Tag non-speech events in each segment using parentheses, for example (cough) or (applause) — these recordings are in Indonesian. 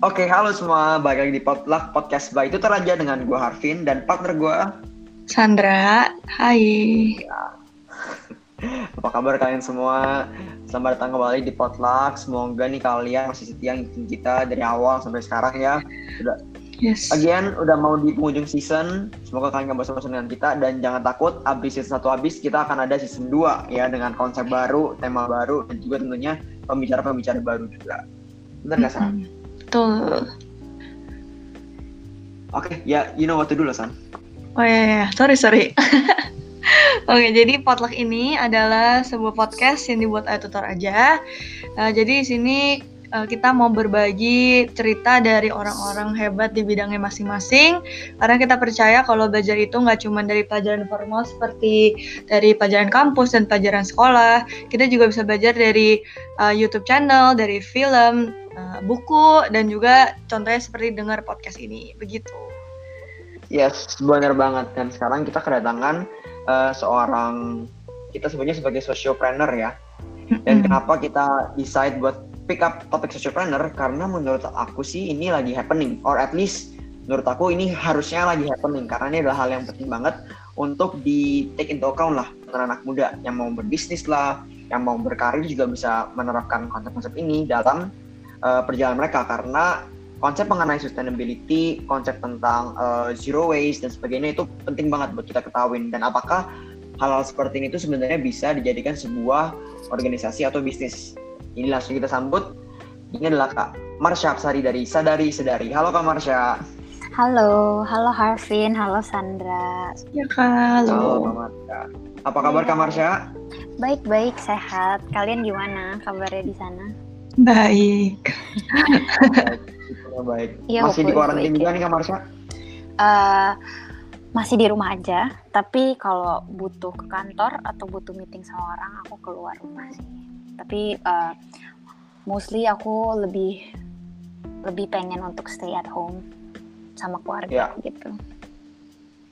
Oke, halo semua. Balik lagi di Potluck Podcast by Tutor Aja dengan gue Harvin dan partner gue. Sandra, hai. Apa kabar kalian semua? Selamat datang kembali di Potluck. Semoga nih kalian masih setia ngikutin kita dari awal sampai sekarang ya. Sudah Yes. Again, udah mau di penghujung season. Semoga kalian gak bosan-bosan dengan kita dan jangan takut abis season 1 habis kita akan ada season 2 ya dengan konsep baru, tema baru dan juga tentunya pembicara-pembicara baru juga. Bener gak, San? Mm-mm. Betul. Oke, ya you know what to do lah, San. Oh iya, iya. sorry sorry. (laughs) Oke, jadi potluck ini adalah sebuah podcast yang dibuat oleh tutor aja. Eh, jadi di sini eh, kita mau berbagi cerita dari orang-orang hebat di bidangnya masing-masing. Karena kita percaya kalau belajar itu nggak cuma dari pelajaran formal seperti dari pelajaran kampus dan pelajaran sekolah. Kita juga bisa belajar dari eh, YouTube channel, dari film, eh, buku, dan juga contohnya seperti dengar podcast ini. Begitu. Yes, benar banget. Dan sekarang kita kedatangan eh, seorang kita sebutnya sebagai sociopreneur ya. Dan kenapa kita decide buat pick up topik sociopreneur? Karena menurut aku sih ini lagi happening, or at least menurut aku ini harusnya lagi happening karena ini adalah hal yang penting banget untuk di take into account lah untuk anak muda yang mau berbisnis lah, yang mau berkarir juga bisa menerapkan konsep-konsep ini dalam eh, perjalanan mereka karena konsep mengenai sustainability, konsep tentang eh, zero waste dan sebagainya itu penting banget buat kita ketahuin dan apakah hal-hal seperti ini itu sebenarnya bisa dijadikan sebuah organisasi atau bisnis. Ini langsung kita sambut. Ini adalah Kak Marsha Apsari dari Sadari Sedari. Halo Kak Marsha. Halo, halo Harvin, halo Sandra. Ya Kak, Halo halo. Kak Marsha. Apa kabar Kak Marsha? Baik-baik, sehat. Kalian gimana kabarnya di sana? Baik. Baik. Iya, Masih di karantina juga ya. nih Kak Marsha? Eh, masih di rumah aja, tapi kalau butuh ke kantor atau butuh meeting sama orang, aku keluar rumah sih. Tapi eh, mostly aku lebih lebih pengen untuk stay at home sama keluarga gitu.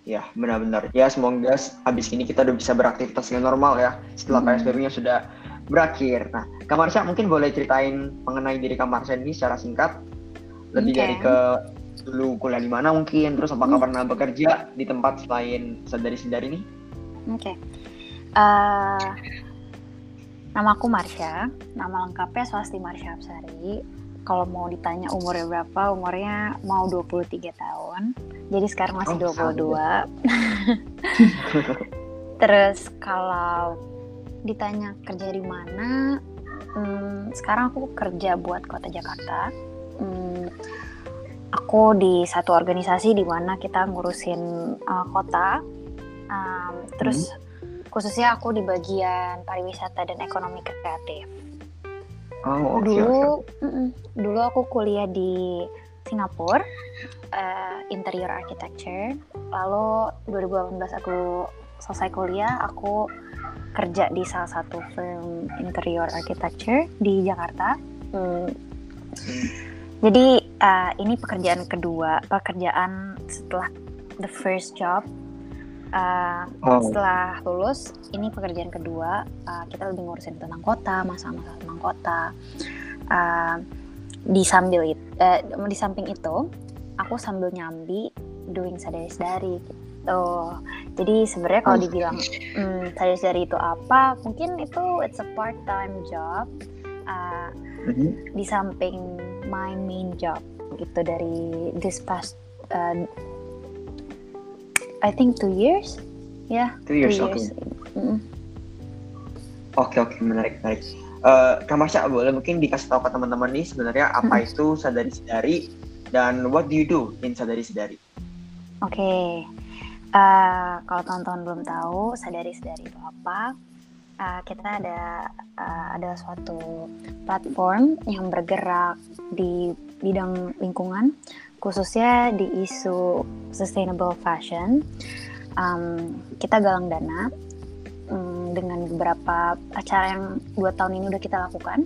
Ya, benar-benar. Ya, semoga habis ini kita udah bisa beraktivitas dengan normal ya setelah Hmm. PSBB-nya sudah berakhir. Nah, Kak Marsha mungkin boleh ceritain mengenai diri Kak Marsha ini secara singkat. Lebih Oke. dari ke dulu kuliah di mana mungkin, terus apakah Hmm. pernah bekerja di tempat selain sadari-sadari ini? Oke. Eh, nama aku Marsha, nama lengkapnya Swasti Marsha Apsari. Kalau mau ditanya umurnya berapa, umurnya mau 23 tahun. Jadi sekarang masih Oh, 22. (laughs) Terus kalau ditanya kerja di mana, hmm, sekarang aku kerja buat Kota Jakarta. Hmm, aku di satu organisasi di mana kita ngurusin uh, kota. Um, terus khususnya aku di bagian pariwisata dan ekonomi kreatif. Oh, oke, dulu, mm-mm, dulu aku kuliah di Singapura, uh, interior architecture. Lalu 2018 aku selesai kuliah, aku kerja di salah satu firm interior architecture di Jakarta. Hmm, Hmm. jadi uh, ini pekerjaan kedua, pekerjaan setelah the first job. Uh, Oh, setelah lulus, ini pekerjaan kedua. uh, kita lebih ngurusin tentang kota, masalah-masalah tentang kota. Uh, di sambil it, eh, di samping itu, aku sambil nyambi doing sadari-sadari gitu. Jadi sebenarnya kalau Oh. dibilang hmm, sadari-sadari itu apa, mungkin itu it's a part time job. Uh, mhm. di samping my main job gitu dari this past uh, I think two years ya Two years, oke. Oke oke menarik menarik. Eh Kak Marsha boleh mungkin dikasih tahu ke teman-teman nih sebenarnya apa itu sadari sedari dan what do you do in sadari sedari? oke Uh, kalau teman-teman belum tahu sadari sadari itu apa? Uh, kita ada uh, ada suatu platform yang bergerak di bidang lingkungan khususnya di isu sustainable fashion. Um, kita galang dana um, dengan beberapa acara yang dua tahun ini udah kita lakukan.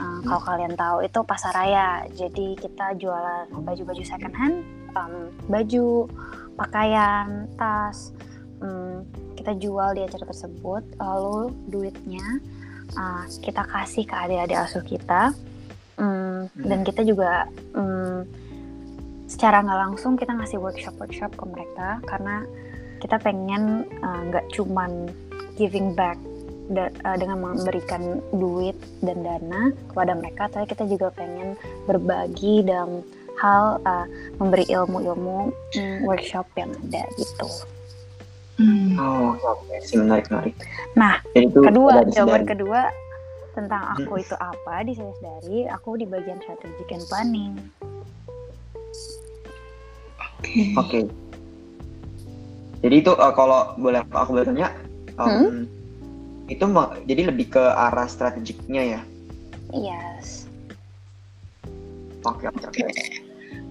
Uh, Kalau kalian tahu itu pasar raya, jadi kita jualan baju-baju second hand, um, baju, pakaian, tas. um, kita jual di acara tersebut, lalu duitnya uh, kita kasih ke adik-adik asuh kita mm, dan kita juga mm, secara nggak langsung kita ngasih workshop workshop ke mereka karena kita pengen uh, nggak cuman giving back da- uh, dengan memberikan duit dan dana kepada mereka tapi kita juga pengen berbagi dalam hal uh, memberi ilmu-ilmu mm, workshop yang ada gitu. Hmm. Oh, oke sih menarik menarik. Nah, itu kedua jawaban kedua tentang aku Hmm. itu apa di saya dari aku di bagian strategic and planning. Oke. Oke. Jadi itu uh, kalau boleh aku boleh tanya, um, itu ma- jadi lebih ke arah strategiknya ya? Yes. Oke oke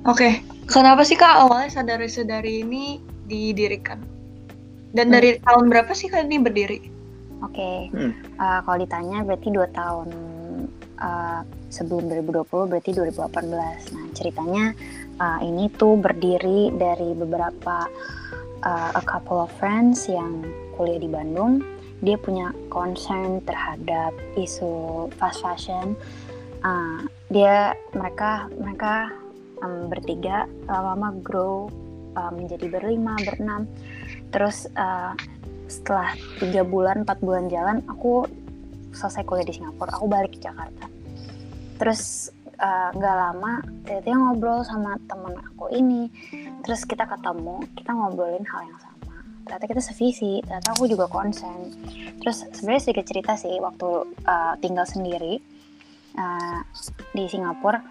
oke. Oke, kenapa sih kak awalnya sadari-sadari ini didirikan? Dan dari tahun berapa sih kak ini berdiri? Oke. Hmm. Uh, kalau ditanya berarti dua tahun uh, sebelum 2020 berarti 2018. Nah ceritanya uh, ini tuh berdiri dari beberapa uh, a couple of friends yang kuliah di Bandung. Dia punya concern terhadap isu fast fashion. Uh, dia mereka mereka um, bertiga lama-lama grow uh, menjadi berlima berenam. Terus uh, setelah tiga bulan empat bulan jalan aku selesai kuliah di Singapura. Aku balik ke Jakarta. Terus uh, nggak lama tiba-tiba ngobrol sama temen aku ini. Terus kita ketemu kita ngobrolin hal yang sama. Ternyata kita sevisi ternyata aku juga concern terus sebenarnya sedikit cerita sih waktu uh, tinggal sendiri uh, di Singapura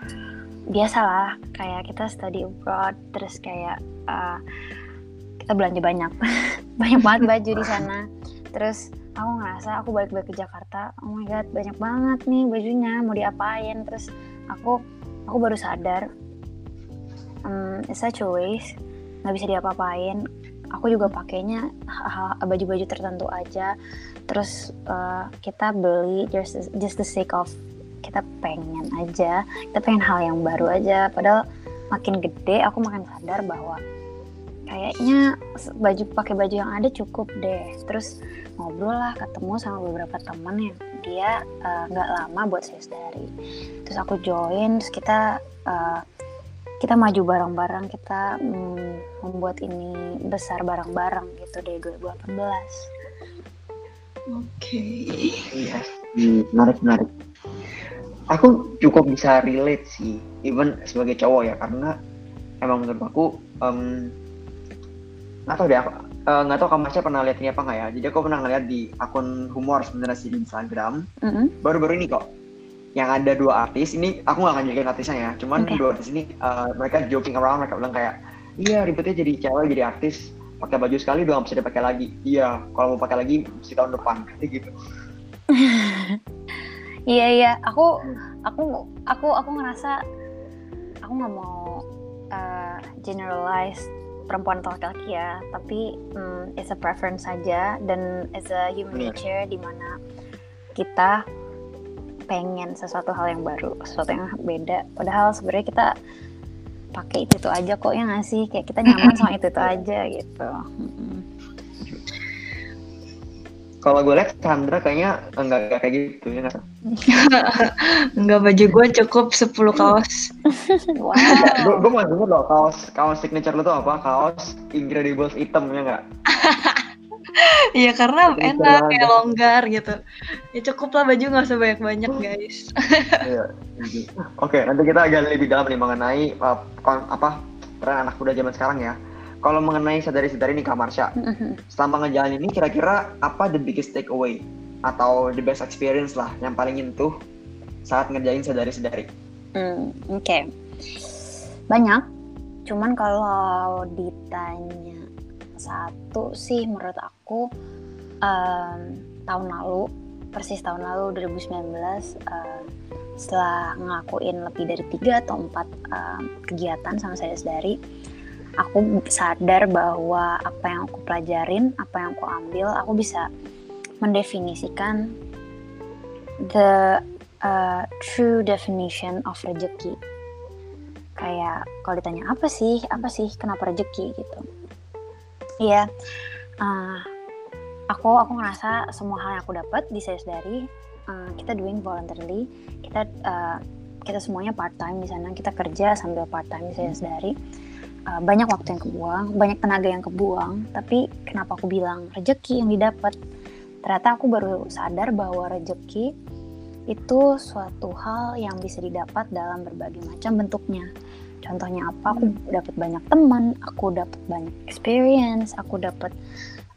biasalah kayak kita study abroad terus kayak uh, kita belanja banyak. (laughs) Banyak banget baju di sana. Terus aku ngerasa aku balik-balik ke Jakarta oh my god banyak banget nih bajunya mau diapain. Terus aku aku baru sadar um, it's such a waste nggak bisa diapa-apain. Aku juga pakainya baju-baju tertentu aja. Terus uh, kita beli just just the sake of kita pengen aja kita pengen hal yang baru aja. Padahal makin gede aku makin sadar bahwa kayaknya baju pakai baju yang ada cukup deh. Terus ngobrol lah ketemu sama beberapa temen yang dia eh, nggak lama buat sales dari terus aku join terus kita eh, kita maju bareng-bareng kita mm, membuat ini besar bareng-bareng gitu dari 2018 Oke. Iya, hmm, menarik menarik. Aku cukup bisa relate sih, even sebagai cowok ya, karena emang menurut aku em, nggak tahu deh, aku eh, nggak tahu kamu Masya pernah lihat ini apa nggak ya? Jadi aku pernah ngeliat di akun humor sebenarnya sih di Instagram, Mm-mm. baru-baru ini kok, yang ada dua artis. Ini aku nggak akan jagain artisnya ya, cuman Oke. dua artis ini eh, mereka joking around, mereka bilang kayak, iya ribetnya jadi cewek jadi artis, pakai baju sekali udah nggak bisa dipakai lagi. Iya, kalau mau pakai lagi mesti tahun depan, kayak gitu. (laughs) Iya iya, aku aku aku aku ngerasa aku nggak mau uh, generalize perempuan atau laki-laki ya, tapi mm, it's a preference saja dan it's a human nature di mana kita pengen sesuatu hal yang baru, sesuatu yang beda. Padahal sebenarnya kita pakai itu itu aja kok ya nggak sih? Kayak kita nyaman sama (laughs) itu itu aja gitu. Mm-mm. Kalau gue lihat Sandra kayaknya enggak, enggak kayak gitu ya nggak? (laughs) Enggak baju gue cukup 10 kaos. (laughs) Wow. Gue gue mau denger loh kaos kaos signature lu tuh apa? Kaos Incredibles hitam ya nggak? (laughs) Iya karena Bisa enak kayak longgar gitu. Ya cukup lah baju nggak usah banyak-banyak guys. Iya. Oke, nanti kita agak lebih dalam nih mengenai uh, apa tren anak muda zaman sekarang ya. Kalau mengenai sadari-sadari nih Kak Marsha, Mm-mm. selama ngejalanin ini kira-kira apa the biggest takeaway atau the best experience lah yang paling nyentuh saat ngerjain sadari-sadari? Hmm, Oke, banyak. Cuman kalau ditanya satu sih, menurut aku em, tahun lalu, persis tahun lalu 2019, em, setelah ngelakuin lebih dari tiga atau empat em, kegiatan sama saya dari, aku sadar bahwa apa yang aku pelajarin, apa yang aku ambil, aku bisa mendefinisikan the uh, true definition of rezeki. Kayak kalau ditanya apa sih, apa sih kenapa rezeki gitu. Iya, uh, aku aku ngerasa semua hal yang aku dapat di dari uh, kita doing voluntarily, kita uh, kita semuanya part time di sana kita kerja sambil part time saya dari uh, banyak waktu yang kebuang banyak tenaga yang kebuang tapi kenapa aku bilang rezeki yang didapat ternyata aku baru sadar bahwa rezeki itu suatu hal yang bisa didapat dalam berbagai macam bentuknya contohnya apa aku hmm. dapat banyak teman aku dapat banyak experience aku dapat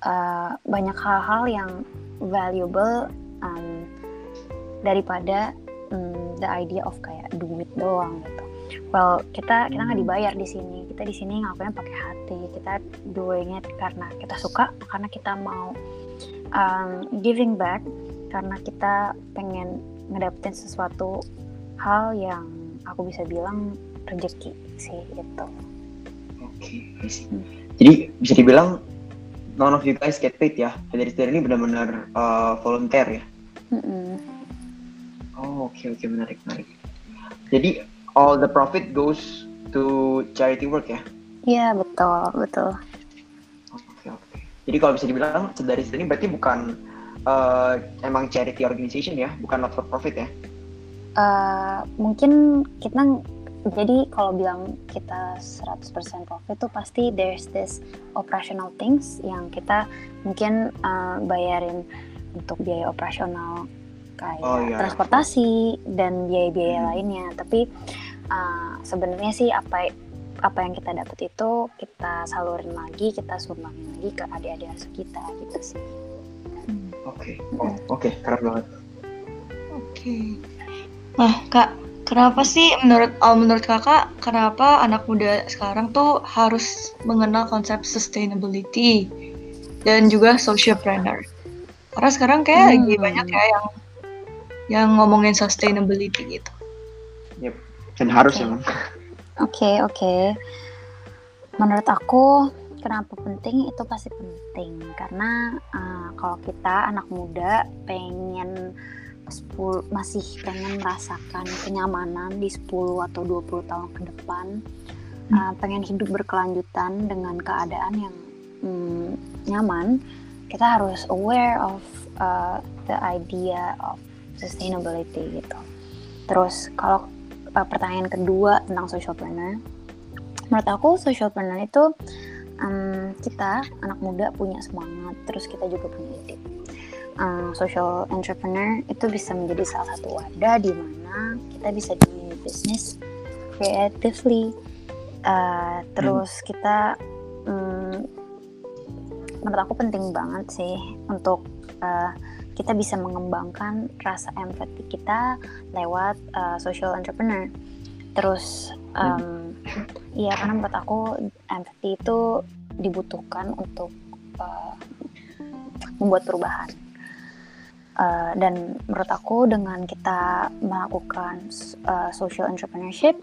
uh, banyak hal-hal yang valuable um, daripada um, the idea of kayak duit doang gitu. Well kita kita nggak hmm. dibayar di sini. Kita di sini ngakuinnya pakai hati. Kita doingnya karena kita suka, karena kita mau um, giving back, karena kita pengen ngedapetin sesuatu hal yang aku bisa bilang rezeki sih itu. Oke, okay, hmm. Jadi bisa dibilang none of you guys get paid ya. Jadi ini benar-benar uh, volunteer ya. Mm -mm. Oh oke okay, oke okay. menarik menarik. Jadi all the profit goes to charity work ya? Iya betul betul. Oke okay, oke. Okay. Jadi kalau bisa dibilang dari sini berarti bukan uh, emang charity organization ya, bukan not for profit ya? Uh, mungkin kita jadi kalau bilang kita 100% profit tuh pasti there's this operational things yang kita mungkin uh, bayarin untuk biaya operasional kayak oh, iya. transportasi dan biaya-biaya hmm. lainnya tapi uh, sebenarnya sih apa apa yang kita dapat itu kita salurin lagi kita sumbangin lagi ke adik-adik kita gitu sih oke okay. oh, oke okay. keren banget oke okay. nah kak Kenapa sih menurut oh, menurut kakak kenapa anak muda sekarang tuh harus mengenal konsep sustainability dan juga socialpreneur? Karena sekarang kayak hmm. lagi banyak ya yang yang ngomongin sustainability gitu. Yep. Dan harus okay. Oke okay, oke. Okay. Menurut aku kenapa penting itu pasti penting karena uh, kalau kita anak muda pengen 10 masih pengen merasakan kenyamanan di 10 atau 20 tahun ke depan hmm. uh, pengen hidup berkelanjutan dengan keadaan yang mm, nyaman kita harus aware of uh, the idea of sustainability gitu. Terus kalau uh, pertanyaan kedua tentang social planner menurut aku social planner itu um, kita anak muda punya semangat terus kita juga punya ide. Um, social entrepreneur itu bisa menjadi salah satu wadah di mana kita bisa di bisnis creatively. Uh, terus hmm. kita um, menurut aku penting banget sih untuk uh, kita bisa mengembangkan rasa empati kita lewat uh, social entrepreneur terus um, ya karena menurut aku empati itu dibutuhkan untuk uh, membuat perubahan Uh, dan menurut aku dengan kita melakukan uh, social entrepreneurship,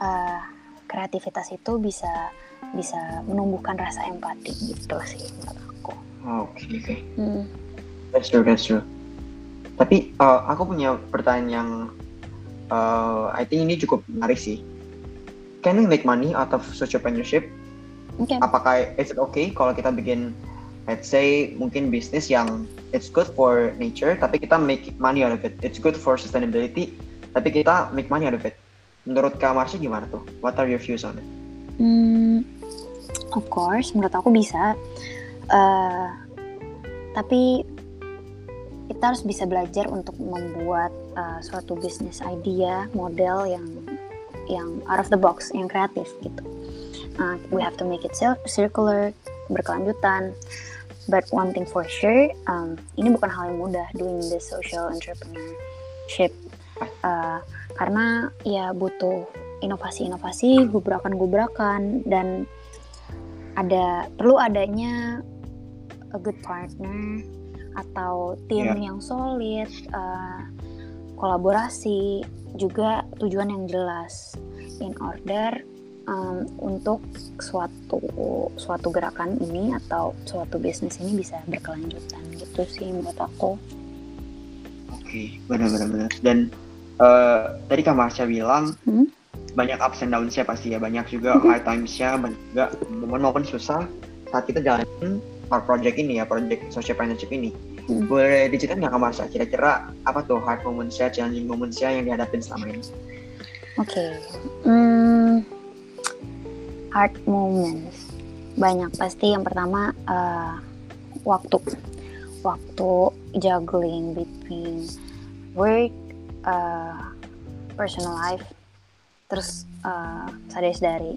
uh, kreativitas itu bisa bisa menumbuhkan rasa empati gitu sih menurut aku. Oh, oke. Okay. Hmm. That's true that's true. Tapi uh, aku punya pertanyaan yang uh, I think ini cukup menarik sih. Can we make money out of social entrepreneurship? Okay. Apakah is it okay kalau kita bikin let's say mungkin bisnis yang it's good for nature tapi kita make money out of it it's good for sustainability tapi kita make money out of it menurut Kak Marsha gimana tuh what are your views on it hmm, of course menurut aku bisa uh, tapi kita harus bisa belajar untuk membuat uh, suatu bisnis idea model yang yang out of the box yang kreatif gitu. Uh, we have to make it circular berkelanjutan. But one thing for sure um, ini bukan hal yang mudah doing this social entrepreneurship. Uh, karena ya butuh inovasi-inovasi gubrakan-gubrakan dan ada perlu adanya a good partner atau tim yeah. yang solid uh, kolaborasi juga tujuan yang jelas in order um, untuk suatu suatu gerakan ini atau suatu bisnis ini bisa berkelanjutan gitu sih menurut aku. Oke, benar-benar Dan uh, tadi Kak Marsha bilang hmm? banyak ups and downs-nya pasti ya, banyak juga hmm. high times-nya, banyak juga momen momen susah saat kita jalanin project ini ya, project social partnership ini. Hmm. Boleh diceritain nggak Kak Marsha, kira-kira apa tuh hard moments-nya, challenging moments-nya yang dihadapin selama ini? Oke, okay. hmm, hard moments banyak pasti yang pertama uh, waktu waktu juggling between work uh, personal life terus uh, sadari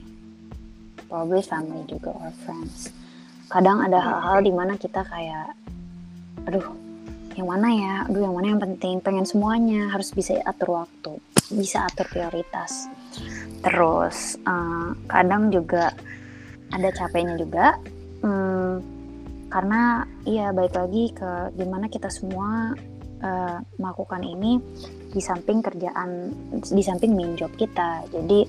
probably family juga or friends kadang ada hal-hal di mana kita kayak aduh yang mana ya? Aduh yang mana yang penting? Pengen semuanya harus bisa atur waktu bisa atur prioritas. Terus uh, kadang juga ada capeknya juga hmm, karena iya baik lagi ke gimana kita semua uh, melakukan ini di samping kerjaan di samping main job kita. Jadi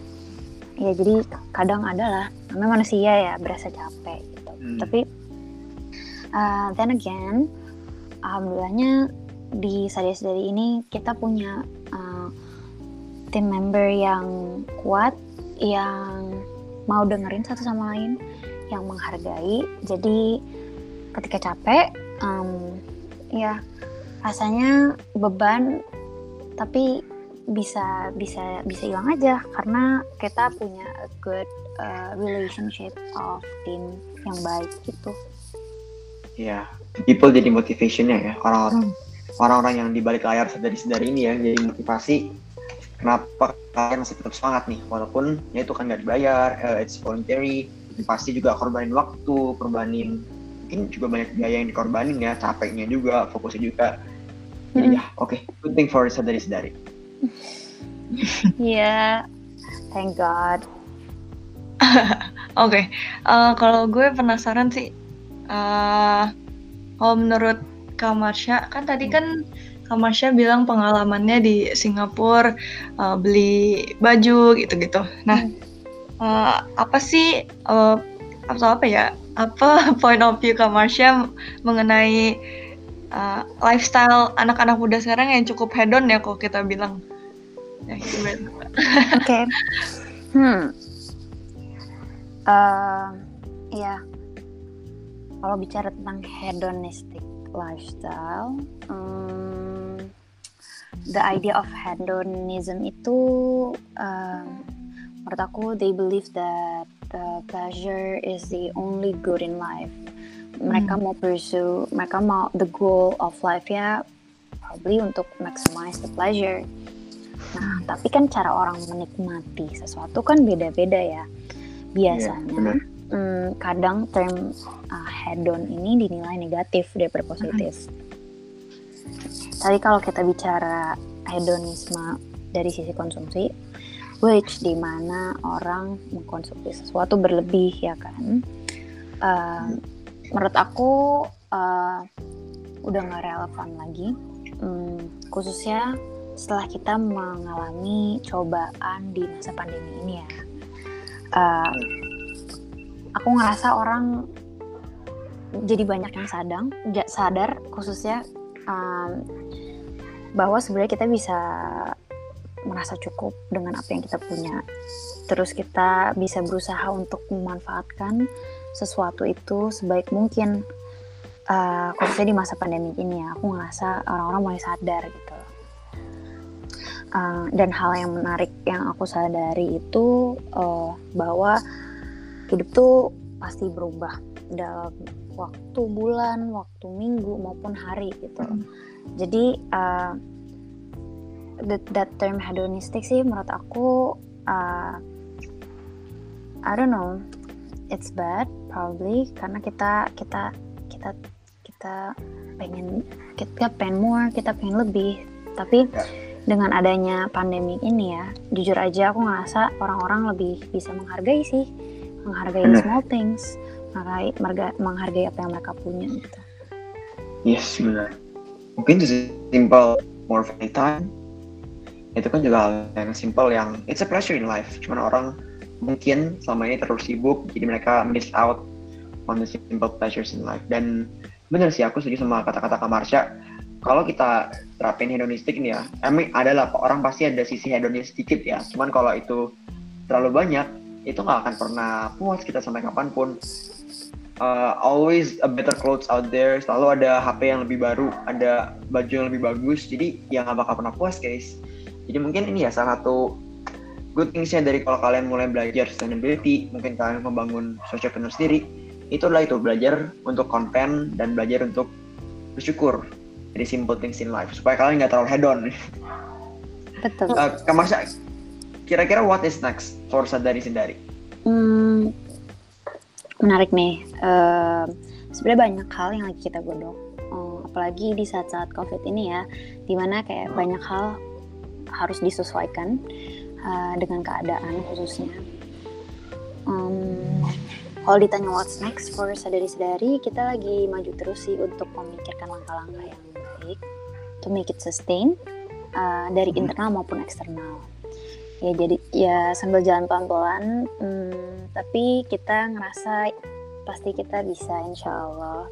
ya jadi kadang adalah namanya manusia ya berasa capek hmm. tapi uh, then again alhamdulillahnya di sadari ini kita punya uh, tim member yang kuat yang mau dengerin satu sama lain yang menghargai. Jadi ketika capek um, ya rasanya beban tapi bisa bisa bisa hilang aja. Karena kita punya a good uh, relationship of team yang baik gitu ya yeah. people jadi motivationnya ya orang hmm. orang-orang yang di balik layar sadari-sadari ini ya jadi motivasi kenapa kalian masih tetap semangat nih walaupun ya itu kan nggak dibayar uh, it's voluntary pasti juga korbanin waktu korbanin mungkin juga banyak biaya yang dikorbanin ya capeknya juga fokusnya juga jadi hmm. ya oke okay. good thing for sadari sadari (laughs) Iya, yeah, thank God. (laughs) Oke, okay. uh, eh, kalau gue penasaran sih, uh, kalau menurut Kamarsha, kan tadi kan Kamasha bilang pengalamannya di Singapura uh, beli baju gitu-gitu. Nah, uh, apa sih uh, atau apa ya? Apa (laughs) point of view Kamasha mengenai uh, lifestyle anak-anak muda sekarang yang cukup hedon ya kalau kita bilang? Ya, Oke. Okay. (laughs) Hmm. Uh, ya. Kalau bicara tentang hedonistic lifestyle, um, the idea of hedonism itu uh, menurut aku they believe that the pleasure is the only good in life mereka hmm. mau pursue mereka mau the goal of life ya probably untuk maximize the pleasure nah tapi kan cara orang menikmati sesuatu kan beda-beda ya biasanya yeah, hmm, kadang term uh, hedon ini dinilai negatif daripada positif. Hmm tadi kalau kita bicara hedonisme dari sisi konsumsi, which di mana orang mengkonsumsi sesuatu berlebih ya kan, uh, menurut aku uh, udah nggak relevan lagi, um, khususnya setelah kita mengalami cobaan di masa pandemi ini ya. Uh, aku ngerasa orang jadi banyak yang sadang, sadar khususnya um, bahwa sebenarnya kita bisa merasa cukup dengan apa yang kita punya. Terus kita bisa berusaha untuk memanfaatkan sesuatu itu sebaik mungkin. Uh, khususnya di masa pandemi ini ya, aku ngerasa orang-orang mulai sadar gitu. Uh, dan hal yang menarik yang aku sadari itu uh, bahwa hidup tuh pasti berubah dalam waktu bulan, waktu minggu maupun hari gitu. Hmm jadi uh, that, that term hedonistic sih menurut aku uh, I don't know it's bad probably karena kita kita kita kita pengen kita pengen more kita pengen lebih tapi yeah. Dengan adanya pandemi ini ya jujur aja aku ngerasa orang-orang lebih bisa menghargai sih menghargai Bener. small things menghargai menghargai apa yang mereka punya gitu. Yes benar. Mungkin simple more free time. Itu kan juga hal yang simple yang it's a pleasure in life. Cuman orang mungkin selama ini terlalu sibuk jadi mereka miss out on the simple pleasures in life. Dan bener sih aku setuju sama kata-kata Kamarsha kalau kita terapin hedonistik ini ya emang adalah orang pasti ada sisi hedonis sedikit ya. Cuman kalau itu terlalu banyak itu nggak akan pernah puas kita sampai kapan pun. Uh, always a better clothes out there selalu ada HP yang lebih baru ada baju yang lebih bagus jadi ya nggak bakal pernah puas guys. Jadi mungkin ini ya salah satu good thingsnya dari kalau kalian mulai belajar sustainability, mungkin kalian membangun socialpreneur sendiri, itu adalah itu belajar untuk konten dan belajar untuk bersyukur dari simple things in life supaya kalian nggak terlalu head on. Betul. Uh, Kamasya, kira-kira what is next for Sadari Sendari? Hmm, menarik nih. Uh, Sebenarnya banyak hal yang lagi kita godok. Uh, apalagi di saat-saat COVID ini ya, di mana kayak banyak hal harus disesuaikan uh, dengan keadaan khususnya. Um, kalau ditanya what's next for sadari-sadari, kita lagi maju terus sih untuk memikirkan langkah-langkah yang to make it sustain uh, dari Mhm. internal maupun eksternal. Ya jadi ya sambil jalan pelan-pelan, hmm, tapi kita ngerasa pasti kita bisa insya Allah.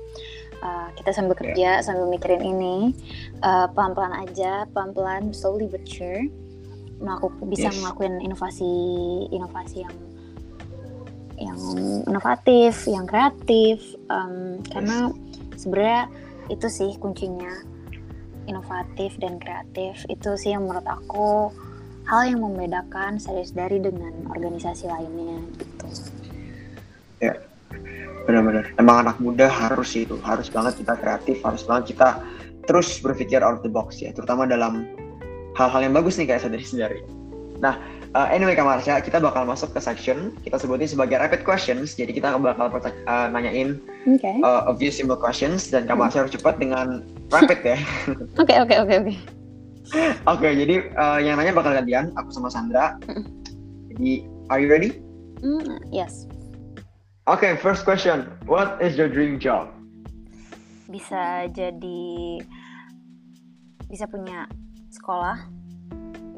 Uh, kita sambil kerja, sambil mikirin ini, uh, pelan-pelan aja, pelan-pelan, slowly but sure, melakukan bisa Yes. ngelakuin inovasi-inovasi yang yang inovatif, yang kreatif, um, karena sebenarnya itu sih kuncinya inovatif dan kreatif itu sih yang menurut aku hal yang membedakan dari dengan organisasi lainnya gitu. Benar-benar. Emang anak muda harus itu, harus banget kita kreatif, harus banget kita terus berpikir out of the box ya, terutama dalam hal-hal yang bagus nih kayak sadari sendiri. Nah, uh, anyway Kak Marsha, kita bakal masuk ke section kita sebutin sebagai rapid questions. Jadi kita bakal uh, nanyain Oke. uh, a few simple questions dan Kak Marsha harus cepat dengan rapid ya. Oke oke oke oke. Oke, jadi uh, yang nanya bakal gantian, aku sama Sandra. Mm. Jadi, are you ready? Hmm, yes. Oke, first question. What is your dream job? Bisa jadi bisa punya sekolah.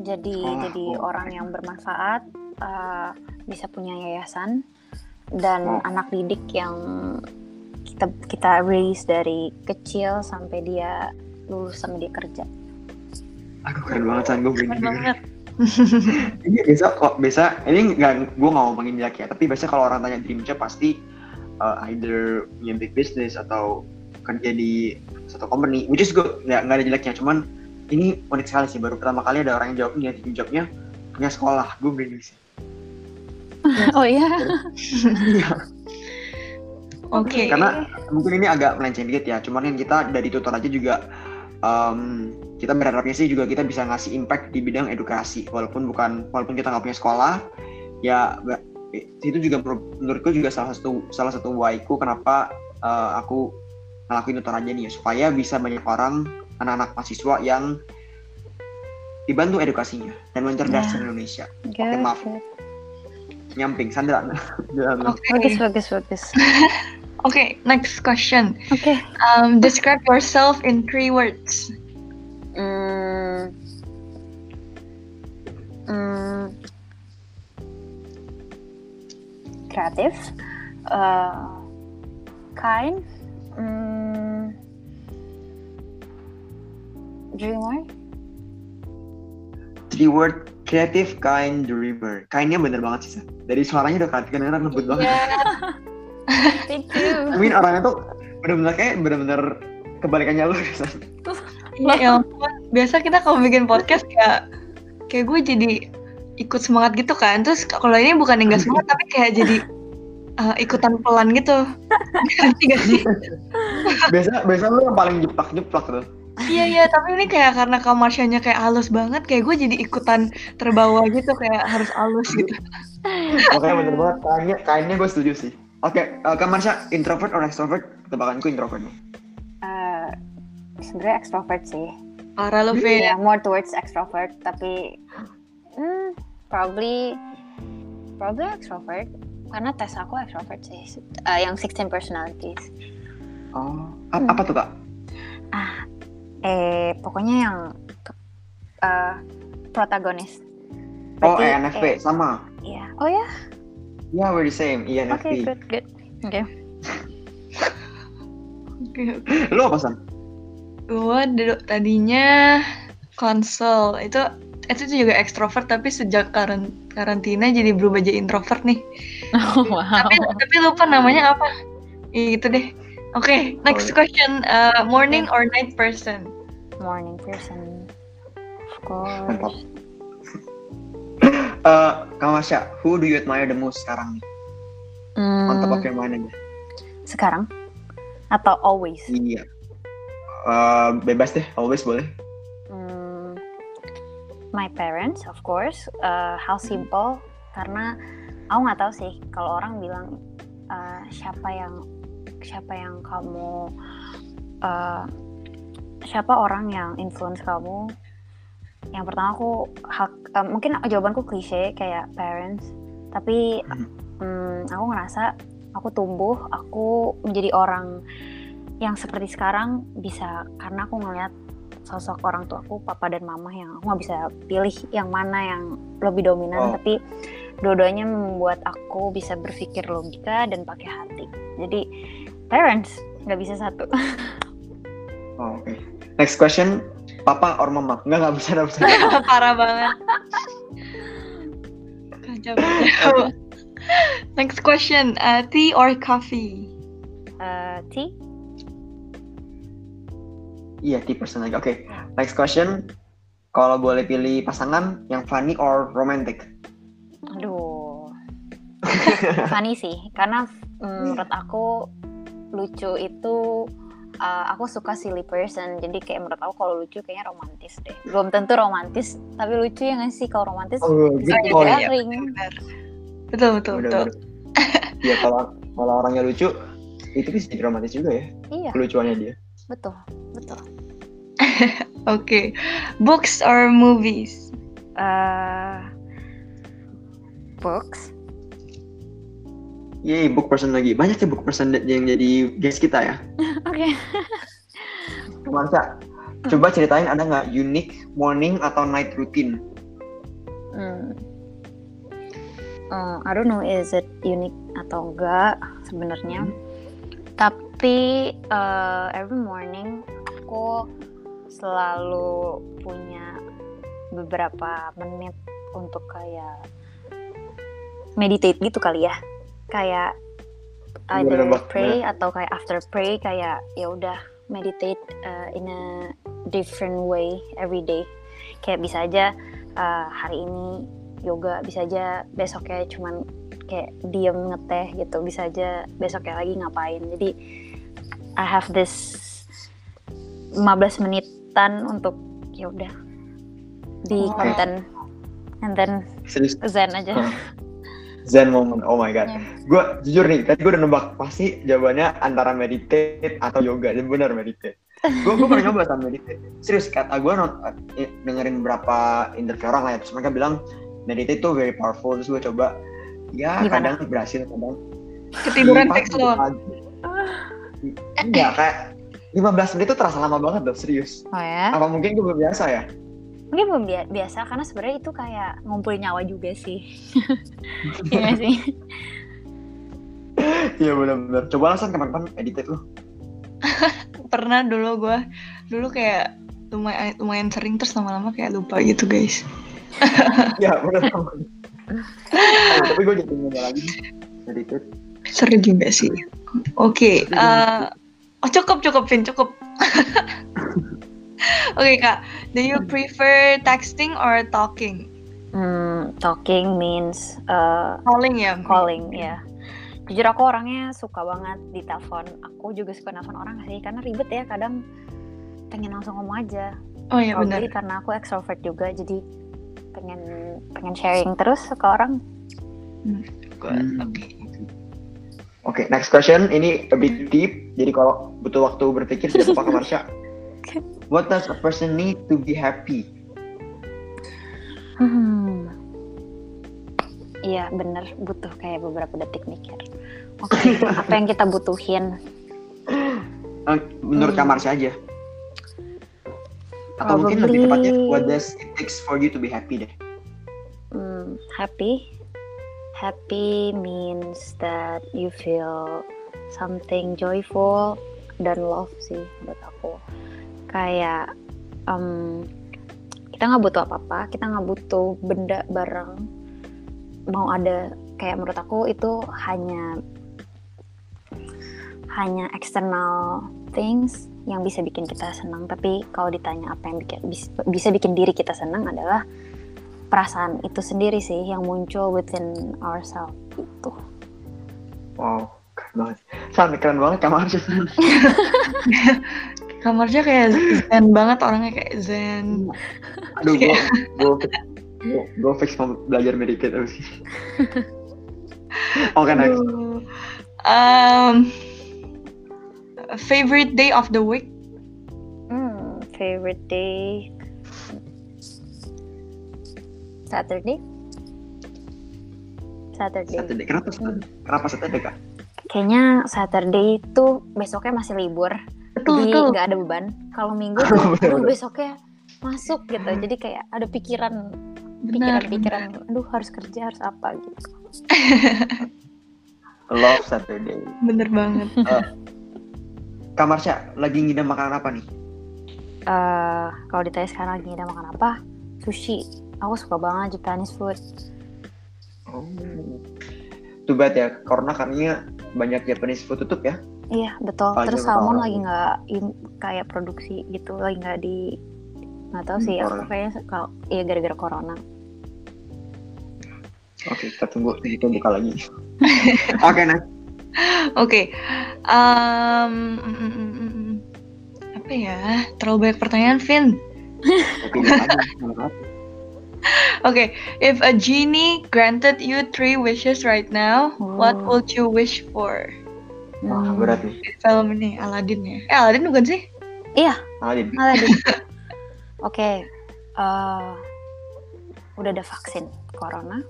Jadi Sekolah, jadi oh. orang yang bermanfaat, uh, bisa punya yayasan dan Oh. anak didik yang kita kita raise dari kecil sampai dia lulus sampai dia kerja. Aku keren banget, San. Gue Keren banget. (laughs) Ini biasa kok biasa ini nggak gue nggak ngomongin jelek ya tapi biasanya kalau orang tanya dream job pasti uh, either punya big business atau kerja di satu company which is good nggak nggak ada jeleknya cuman ini unik sekali sih baru pertama kali ada orang yang jawabnya dream jobnya punya sekolah gue merinding sih (laughs) oh iya. Oke. karena mungkin ini agak melenceng dikit ya cuman kan kita dari tutor aja juga um, kita berharapnya sih juga kita bisa ngasih impact di bidang edukasi walaupun bukan walaupun kita nggak punya sekolah ya itu juga menur- menurutku juga salah satu salah satu waiku kenapa uh, aku ngelakuin tutor aja nih supaya bisa banyak orang anak-anak mahasiswa yang dibantu edukasinya dan mencerdaskan Ya. Indonesia Good, maaf. good. nyamping Sandra. (laughs) Oke. Bagus bagus bagus. (laughs) Oke, next question. Oke. Um, describe yourself in three words. Hmm. Hmm. Kreatif, uh, kind, hmm, dreamer, three word creative kind dreamer kindnya bener banget sih dari suaranya udah kedengeran lembut banget (laughs) thank you. I mean orangnya tuh bener-bener kayak bener-bener kebalikannya lu San. Iya, ya ampun. Biasa kita kalau bikin podcast ya kayak gue jadi ikut semangat gitu kan. Terus kalau ini bukan yang gak semangat tapi kayak jadi uh, ikutan pelan gitu. Ngerti gak sih? (laughs) biasa biasa lu yang paling jeplak-jeplak tuh Iya iya, tapi ini kayak karena kamarsyanya kayak halus banget, kayak gue jadi ikutan terbawa gitu kayak harus halus gitu. Makanya bener banget kayaknya kayaknya gue setuju sih. Oke, eh, Kak Marsha, introvert or extrovert? Tebakanku introvert nih. Uh, sebenarnya extrovert sih. Parah lo, Yeah, Fe. more towards extrovert, tapi hmm, probably probably extrovert karena tes aku extrovert sih. Uh, yang 16 personalities. Oh, a- Hmm. apa tuh kak? Ah, eh pokoknya yang uh, protagonis. Oh, ENFP eh, sama. Iya. Oh ya. Ya, we're the same. Oke, ENFP. good, good. Oke. Oke, oke. Lu apa San? Gue dulu tadinya konsol itu itu juga ekstrovert tapi sejak karantina jadi berubah jadi introvert nih. (laughs) Oh, wow. Tapi tapi lupa namanya apa. Ya gitu deh. Oke, next Oh, question. Uh, morning or night person? Morning person. Of course. Kak Masya, who do you admire the most sekarang nih? Hmm, On top of your mind aja. sekarang atau always? Iya. Eh, bebas deh, always boleh. Hmm, my parents, of course. Uh, how simple? Karena aku nggak tahu sih kalau orang bilang uh, siapa yang siapa yang kamu uh, siapa orang yang influence kamu. Yang pertama aku hak, uh, mungkin jawabanku klise kayak parents, tapi hmm, aku ngerasa aku tumbuh, aku menjadi orang yang seperti sekarang bisa karena aku ngeliat sosok orang tuaku papa dan mama yang aku nggak bisa pilih yang mana yang lebih dominan. Oh. tapi dua-duanya membuat aku bisa berpikir logika dan pakai hati. Jadi parents nggak bisa satu. (laughs) Oh, Oke. Next question, papa or mama? Enggak, nggak bisa, nggak bisa. (laughs) Parah banget. Kacau, kacau. Next question, uh, tea or coffee? Eh, T Iya, tipe person lagi. Oke. Next question, kalau boleh pilih pasangan yang funny or romantic? aduh (laughs) funny sih karena mm, menurut aku lucu itu uh, aku suka silly person jadi kayak menurut aku kalau lucu kayaknya romantis deh belum tentu romantis tapi lucu ya nggak sih kalau romantis Oh, bisa jadi point. iya. garing Benar. Betul, betul, betul. udah. Iya, kalau kalau orangnya lucu, itu bisa jadi romantis juga ya, iya kelucuannya dia. betul betul (laughs) Oke. Books or movies? Eh, books Yeay, book person lagi. Banyak sih book person yang jadi guest kita ya. (laughs) oke Marsa, coba ceritain ada nggak unique morning atau night routine? Hmm. Eh, I don't know is it unique atau enggak sebenarnya. Tapi eh, every morning aku selalu punya beberapa menit untuk kayak meditate gitu kali ya. Kayak either pray atau kayak after pray kayak ya udah meditate eh, in a different way every day. Kayak bisa aja eh, hari ini yoga bisa aja besoknya cuman kayak diem ngeteh gitu. Bisa aja besoknya lagi ngapain. Jadi I have this 15 menitan untuk ya udah di konten and then Serius, zen aja Zen moment. Oh my god. Iya. Gue jujur nih, tadi gue udah nebak pasti jawabannya antara meditate atau yoga. Dan benar meditate. Gue gue pernah nyoba sama meditate. Serius, kata gue eh, dengerin beberapa interview orang lah ya. Terus mereka bilang meditate tuh very powerful. Terus gue coba, ya Gimana? kadang berhasil, kadang Ketiduran teks lo. pagi. Iya, kayak 15 menit itu terasa lama banget loh, serius. oh ya Apa mungkin gue belum biasa ya? Mungkin belum bia- biasa karena sebenarnya itu kayak ngumpulin nyawa juga sih (laughs) Iya sih Iya benar-benar. Coba langsung kapan-kapan meditate lu. (laughs) Pernah dulu gue, dulu kayak lumayan lumayan sering terus lama-lama kayak lupa gitu guys. (laughs) Iya benar. Tapi gue jadi lagi meditate. Seru juga sih. Oke, eh, oh cukup cukup Vin cukup. (laughs) Oke kak, do you prefer texting or talking? Hmm, talking means uh, Calling ya. calling ya. Jujur aku orangnya suka banget di telepon. Aku juga suka nelfon orang sih karena ribet ya kadang pengen langsung ngomong aja. Oh iya benar. jadi karena aku extrovert juga jadi pengen pengen sharing terus ke orang. Good, Hmm. Oke. Oke, next question. Ini a bit deep. Jadi kalau butuh waktu berpikir, tidak apa-apa Marsha. What does a person need to be happy? Hmm. Iya bener butuh kayak beberapa detik mikir. Oke, (laughs) apa yang kita butuhin? Eh, Menurut Hmm. Kak Marsha aja. Atau mungkin lebih Probably- tepatnya, what does it takes for you to be happy deh? Hmm, happy. Happy means that you feel something joyful dan love sih buat aku. Kayak em, kita nggak butuh apa-apa, kita nggak butuh benda barang. Mau ada kayak menurut aku itu hanya hanya external things yang bisa bikin kita senang. Tapi kalau ditanya apa yang bikin, bis- bisa bikin diri kita senang adalah perasaan itu sendiri sih yang muncul within ourselves itu. Wow, keren banget. San, keren banget kamar sih. (laughs) Kamarnya kayak zen banget orangnya kayak zen. Aduh, gue gue gue fix mau belajar medikit abis ini. Oke, next. Um, favorite day of the week? Hmm, favorite day Saturday. Saturday. Saturday. Kenapa Saturday? Kenapa Saturday, Kak? Kayaknya Saturday itu besoknya masih libur, Betul, jadi betul. nggak ada beban. Kalau Minggu, (laughs) betul. besoknya masuk gitu. Jadi kayak ada pikiran, pikiran-pikiran, aduh harus kerja harus apa gitu. (laughs) Love Saturday. Bener banget. (laughs) Kamar Sya, lagi ngidam makanan apa nih? Eh, kalau ditanya sekarang lagi ada makan apa? Sushi. Aku suka banget Japanese food. Oh. Too bad ya, karena karena banyak Japanese food tutup ya. Iya betul. Terus salmon tahu. lagi nggak kayak produksi gitu, lagi nggak di nggak tahu sih. Aku kayaknya kalau iya gara-gara corona. Oke, kita tunggu itu buka lagi. (laughs) Oke, next. Oke. Um, mm, mm, mm, apa ya? Terlalu banyak pertanyaan, Vin. Oke? (laughs) Oke, if a genie granted you three wishes right now, what Oh. would you wish for? Wah, Hmm. berat nih. Film ini Aladdin ya? Eh Aladdin bukan sih? Iya, Aladin. Aladdin. (laughs) Oke, eh, udah ada vaksin corona.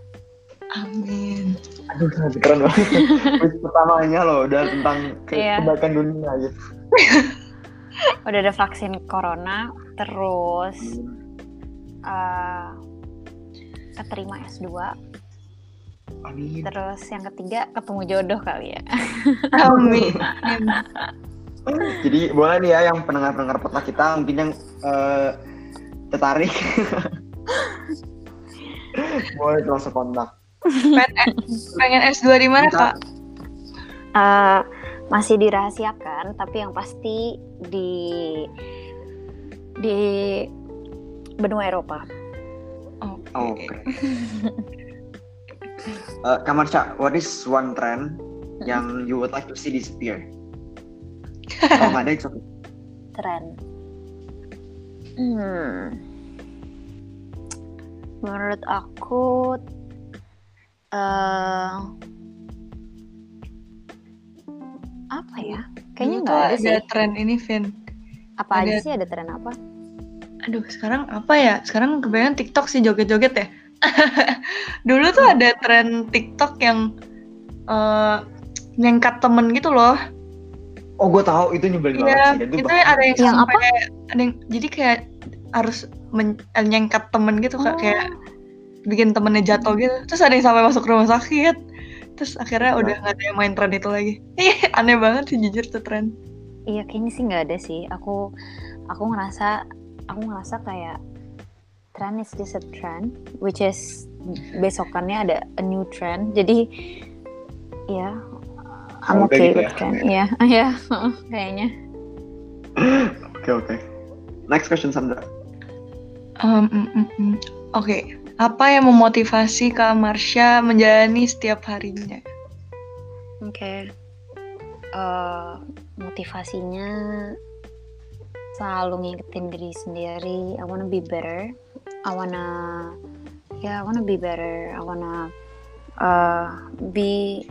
Amin. Aduh, keren banget. (laughs) Pertamanya loh, udah tentang ke Iya. kebaikan dunia gitu. (laughs) Udah ada vaksin corona, terus eh, keterima S2, Amin. terus yang ketiga ketemu jodoh kali ya. Amin. Jadi boleh nih ya yang pendengar-pendengar podcast kita mungkin yang eh, tertarik. (laughs) boleh langsung kontak. pengen, pengen S2 di mana, Kak? Eh, masih dirahasiakan, tapi yang pasti di di benua Eropa. Oke. Oh, Oke. (laughs) Eh, Kamar Cak, what is one trend yang you would like to see disappear? (laughs) Kalau nggak ada, it's okay. Tren. Hmm. Menurut aku eh apa ya? Kayaknya Dulu nggak ada sih. tren ini, Vin. Apa aja ada- sih ada tren apa? Aduh, sekarang apa ya? Sekarang kebanyakan TikTok sih joget-joget ya. (laughs) Dulu tuh ada tren TikTok yang eh nyengkat temen gitu loh. Oh, gue tahu itu nyebelin banget Iya, sih. Itu bahkan- ada yang Yang sampai ada yang jadi kayak harus men- eh, nyengkat temen gitu Kak, kayak bikin temennya jatuh gitu. Terus ada yang sampai masuk rumah sakit. Terus akhirnya Iya. udah nggak ada yang main tren itu lagi. (laughs) Ih, aneh banget sih jujur tuh tren. Iya kayaknya sih nggak ada sih. Aku aku ngerasa aku ngerasa kayak trend is just a trend, which is besokannya ada a new trend. Jadi ya I'm Udah okay gitu with ya. trend. Iya, iya, kayaknya. Oke, oke. Next question, Sandra. Um, mm, mm, mm. Oke, apa yang memotivasi Kak Marsha menjalani setiap harinya? Oke. Eh, motivasinya selalu ngingetin diri sendiri. I wanna be better. I wanna, yeah, I wanna be better. I wanna uh, be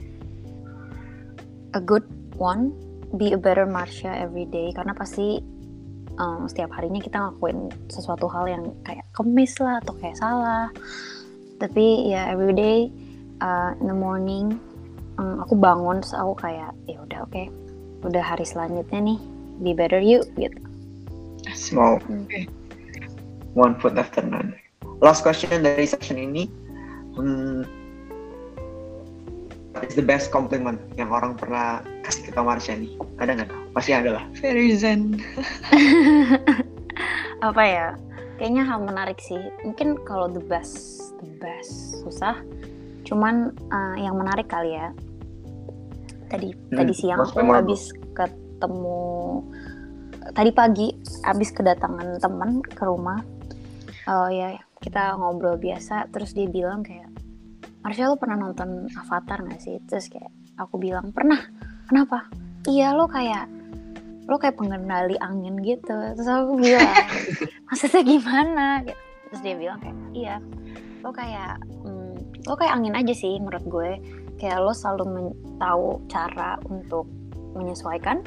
a good one. Be a better Marsha every day. Karena pasti um, setiap harinya kita ngakuin sesuatu hal yang kayak kemis lah atau kayak salah. Tapi ya every day uh, in the morning um, aku bangun terus aku kayak ya udah oke udah hari selanjutnya nih be better you gitu. Wow. Oke. One foot after another. Last question dari session ini. Hmm, what is the best compliment yang orang pernah kasih ke Kak Marsha nih? Ada nggak? Pasti ada lah. Very zen. (laughs) apa ya kayaknya hal menarik sih mungkin kalau the best the best susah cuman uh, yang menarik kali ya tadi Hmm, tadi siang aku memorable. habis ketemu tadi pagi habis kedatangan teman ke rumah Oh ya kita ngobrol biasa terus dia bilang kayak Marsha lo pernah nonton Avatar gak sih? Terus kayak aku bilang pernah. Kenapa? Iya lo kayak lo kayak pengendali angin gitu. Terus aku bilang (laughs) maksudnya gimana? Gitu. terus dia bilang kayak iya lo kayak hmm, lo kayak angin aja sih menurut gue. Kayak lo selalu men- tahu cara untuk menyesuaikan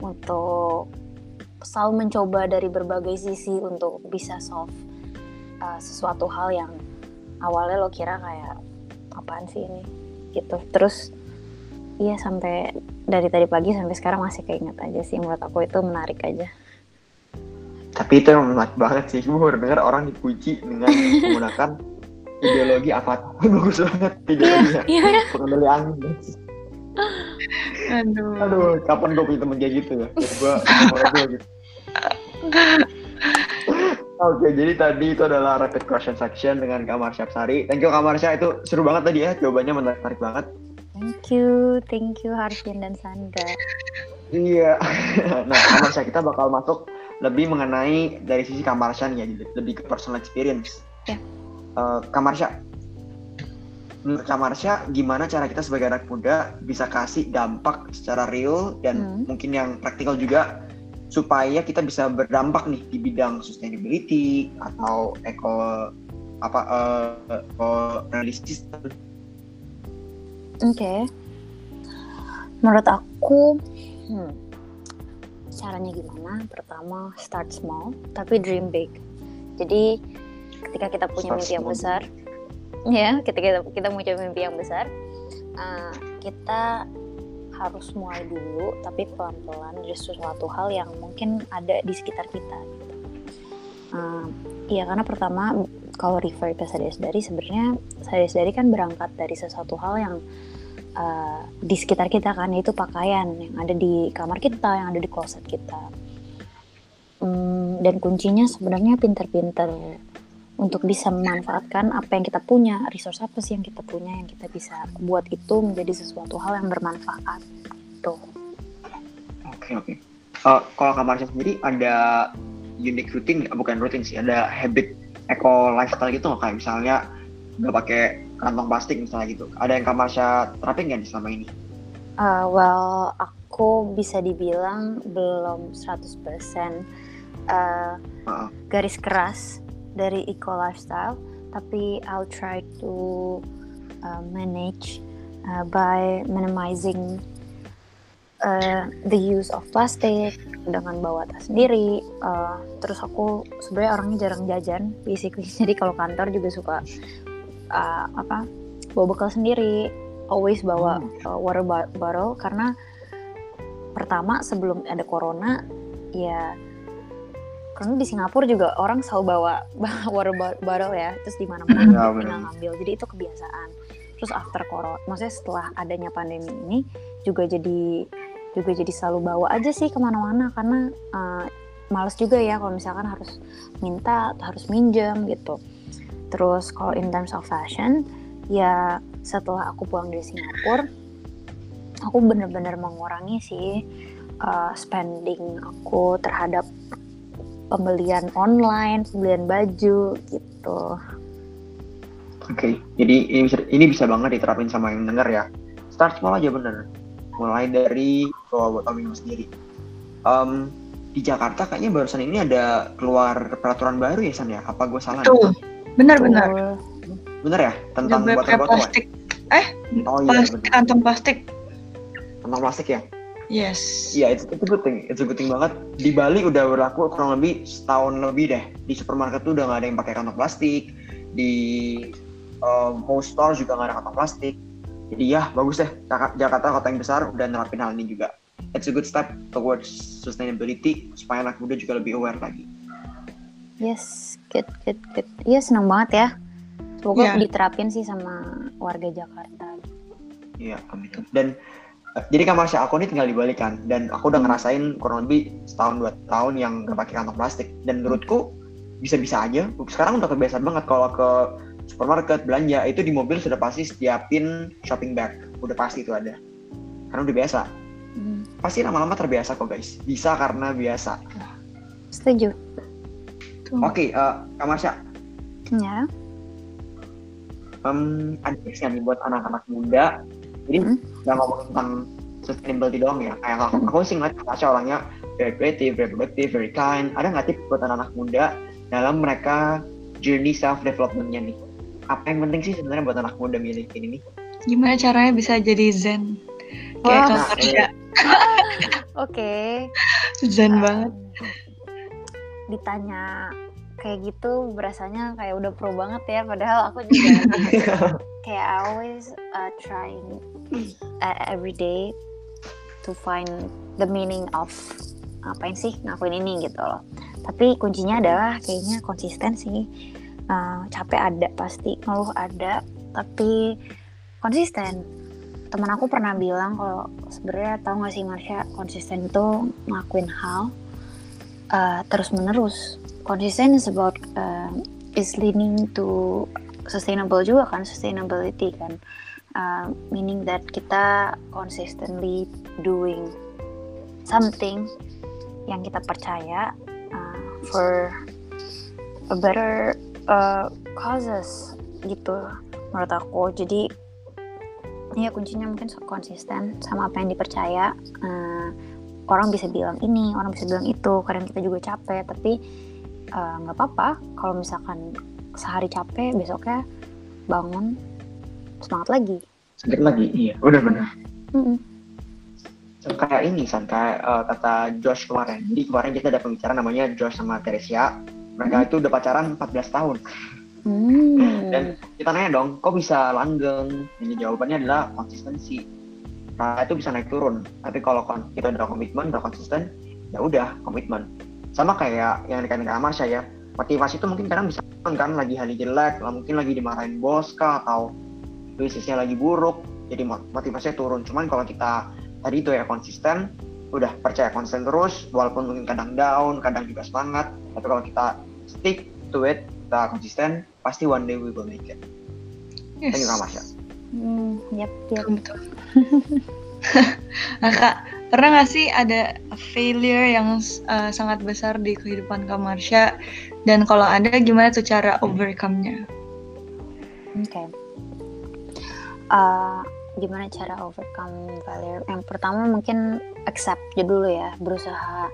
untuk selalu mencoba dari berbagai sisi untuk bisa solve uh, sesuatu hal yang awalnya lo kira kayak apaan sih ini gitu terus iya sampai dari tadi pagi sampai sekarang masih keinget aja sih menurut aku itu menarik aja Tapi itu emang menarik banget sih. Gue baru denger orang dipuji dengan (laughs) menggunakan ideologi apa? (laughs) Bagus banget ideologinya. (laughs) iya Pengendali angin. Aduh. Aduh, kapan gue punya temen kayak gitu ya? Gue gue gitu. Oke, jadi tadi itu adalah rapid question section dengan Kamar Syapsari. Thank you Kamar Syah, itu seru banget tadi ya, jawabannya menarik, banget. thank you thank you Harvin dan Sandra Iya. (laughs) nah, Kamar Syah kita bakal masuk lebih mengenai dari sisi Kamar Syah nih ya, lebih ke personal experience. Ya. Eh, Kamar Syah, menurut Kamar Syah, gimana cara kita sebagai anak muda bisa kasih dampak secara real dan Hmm. mungkin yang praktikal juga supaya kita bisa berdampak nih di bidang sustainability atau eco apa eh, eco friendly system. Oke. Menurut aku, hmm, caranya gimana? Pertama, start small, tapi dream big. Jadi, ketika kita punya Start mimpi yang besar, ya, ketika kita, kita punya mimpi yang besar, uh, kita harus mulai dulu, tapi pelan-pelan dari sesuatu hal yang mungkin ada di sekitar kita. Gitu. Uh, karena pertama kalau refer ke sadari sebenarnya sadari kan berangkat dari sesuatu hal yang uh, di sekitar kita kan yaitu pakaian yang ada di kamar kita, yang ada di closet kita. Hmm, dan kuncinya sebenarnya pinter-pinter untuk bisa memanfaatkan apa yang kita punya, resource apa sih yang kita punya yang kita bisa buat itu menjadi sesuatu hal yang bermanfaat. Tuh. Oke oke. Eh, kalau kamar saya sendiri ada unique routine, bukan rutin sih, ada habit eco lifestyle gitu nggak kayak misalnya nggak pakai kantong plastik misalnya gitu. Ada yang kamar saya terapin nggak selama ini? Uh, well, aku bisa dibilang belum 100% uh, Heeh. garis keras dari eco lifestyle, tapi I'll try to uh, manage uh, by minimizing uh, the use of plastic dengan bawa tas sendiri. Uh, terus aku sebenarnya orangnya jarang jajan, basically. (laughs) Jadi kalau kantor juga suka uh, apa bawa bekal sendiri. Always bawa uh, water bo- bottle karena pertama sebelum ada corona ya karena di Singapura juga orang selalu bawa (laughs) water bo- bottle ya terus di mana mana Ya, ngambil. Jadi itu kebiasaan. Terus after corona maksudnya setelah adanya pandemi ini juga jadi juga jadi selalu bawa aja sih ke mana-mana karena uh, males juga ya kalau misalkan harus minta atau harus minjem gitu. Terus kalau in terms of fashion ya setelah aku pulang dari Singapura aku bener-bener mengurangi sih uh, spending aku terhadap pembelian online, pembelian baju gitu. Oke, jadi ini bisa ini bisa banget diterapin sama yang denger ya. Start small aja bener. Mulai dari bawa botol minum sendiri. Em, di Jakarta kayaknya barusan ini ada keluar peraturan baru ya San ya? Apa gue salah? Tuh, benar-benar. Bener ya? Tentang botol-botol. plastik. Eh, Oh iya, plastik, kantong plastik. Tentang plastik ya? Yes. Iya, itu itu good thing. Itu good thing banget. Di Bali udah berlaku kurang lebih setahun lebih deh. Di supermarket tuh udah nggak ada yang pakai kantong plastik. Di uh, most store juga nggak ada kantong plastik. Jadi ya bagus deh. Jaka- Jakarta kota yang besar udah nerapin hal ini juga. It's a good step towards sustainability supaya anak muda juga lebih aware lagi. Yes, good, good, good. Iya senang banget ya. Semoga Iya. diterapin sih sama warga Jakarta. Iya, amin. Dan jadi kan Marsha, aku ini tinggal di Bali kan, dan aku udah ngerasain kurang lebih setahun dua tahun yang gak pakai kantong plastik. Dan menurutku bisa-bisa aja. Sekarang udah kebiasaan banget kalau ke supermarket belanja itu di mobil sudah pasti setiapin shopping bag, udah pasti itu ada. Karena udah biasa. Hmm, Pasti lama-lama terbiasa kok guys. Bisa karena biasa. setuju. Oke, eh, Kak Marsha, Ya. um, ada nih buat anak-anak muda. Jadi Hmm. nggak ngomong tentang sustainability doang ya. Kayak aku, aku sih ngeliat Tasya orangnya very creative, very productive, very kind. Ada nggak tips buat anak-anak muda dalam mereka journey self developmentnya nih? Apa yang penting sih sebenarnya buat anak muda milih ini nih? Gimana caranya bisa jadi zen? Kayak Marsha, Oke. (laughs) zen Um, banget. Ditanya kayak gitu berasanya kayak udah pro banget ya padahal aku juga (laughs) kayak I always uh, trying uh, every day to find the meaning of ngapain sih ngakuin ini gitu loh. Tapi kuncinya adalah kayaknya konsisten sih. Uh, capek ada pasti ngeluh ada tapi konsisten. Teman aku pernah bilang kalau sebenarnya tahu nggak sih Marsha konsisten itu ngelakuin hal uh, terus menerus konsisten is about uh, is leading to sustainable juga kan sustainability kan. Uh, meaning that kita consistently doing something yang kita percaya uh, for a better uh, causes gitu menurut aku. Jadi ya kuncinya mungkin konsisten sama apa yang dipercaya. Uh, orang bisa bilang ini orang bisa bilang itu kadang kita juga capek tapi uh, nggak apa-apa. Kalau misalkan sehari capek besoknya bangun semangat lagi. Sedikit lagi, iya, benar-benar. Mm-mm. kayak ini san kayak eh, kata Josh kemarin. Jadi kemarin kita ada pembicaraan namanya Josh sama Teresia. Mereka itu udah pacaran 14 tahun. Hmm. Dan- kita nanya dong kok bisa langgeng? Ini jawabannya adalah konsistensi. Nah itu bisa naik turun. Tapi kalau kita udah komitmen udah konsisten ya udah komitmen sama kayak yang dikatakan Kak Marsha ya motivasi itu mungkin kadang bisa kan lagi hari jelek lah mungkin lagi dimarahin bos kah atau bisnisnya lagi buruk jadi mo- motivasinya turun cuman kalau kita tadi itu ya konsisten udah percaya konsisten terus walaupun mungkin kadang down kadang juga semangat tapi kalau kita stick to it kita konsisten pasti one day we will make it Yes. thank you Kak Masya Hmm, yep, yep. Betul. (laughs) (laughs) nah kak, pernah nggak sih ada failure yang uh, sangat besar di kehidupan Kak Marsha? Dan kalau ada, gimana tuh cara overcome-nya? Oke. Uh, gimana cara overcome failure? Yang pertama mungkin accept dulu ya, berusaha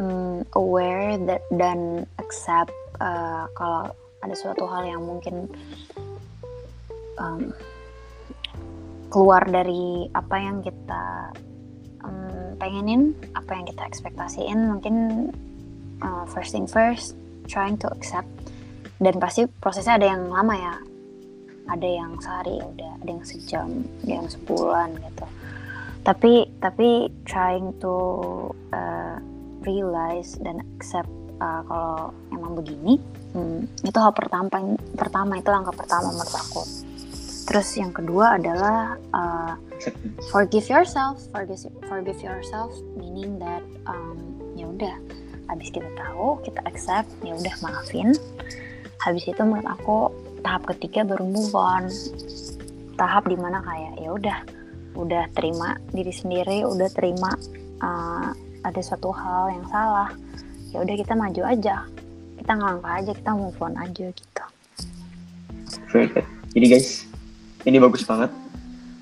mm, aware that, dan accept uh, kalau ada suatu hal yang mungkin um, keluar dari apa yang kita um, pengenin, apa yang kita ekspektasiin, mungkin uh, first thing first, trying to accept. Dan pasti prosesnya ada yang lama ya. Ada yang sehari udah ada yang sejam ada yang sebulan gitu. Tapi tapi trying to uh, realize dan accept uh, kalau emang begini hmm, itu hal pertama pertama itu langkah pertama menurut aku terus yang kedua adalah uh, forgive yourself. Forgive forgive yourself meaning that um, ya udah habis kita tahu kita accept ya udah maafin. Habis itu menurut aku tahap ketiga baru move on. Tahap di mana kayak ya udah udah terima diri sendiri udah terima uh, ada suatu hal yang salah ya udah kita maju aja. Kita ngelangkah aja kita move on aja gitu. Very good. Jadi guys, ini bagus banget.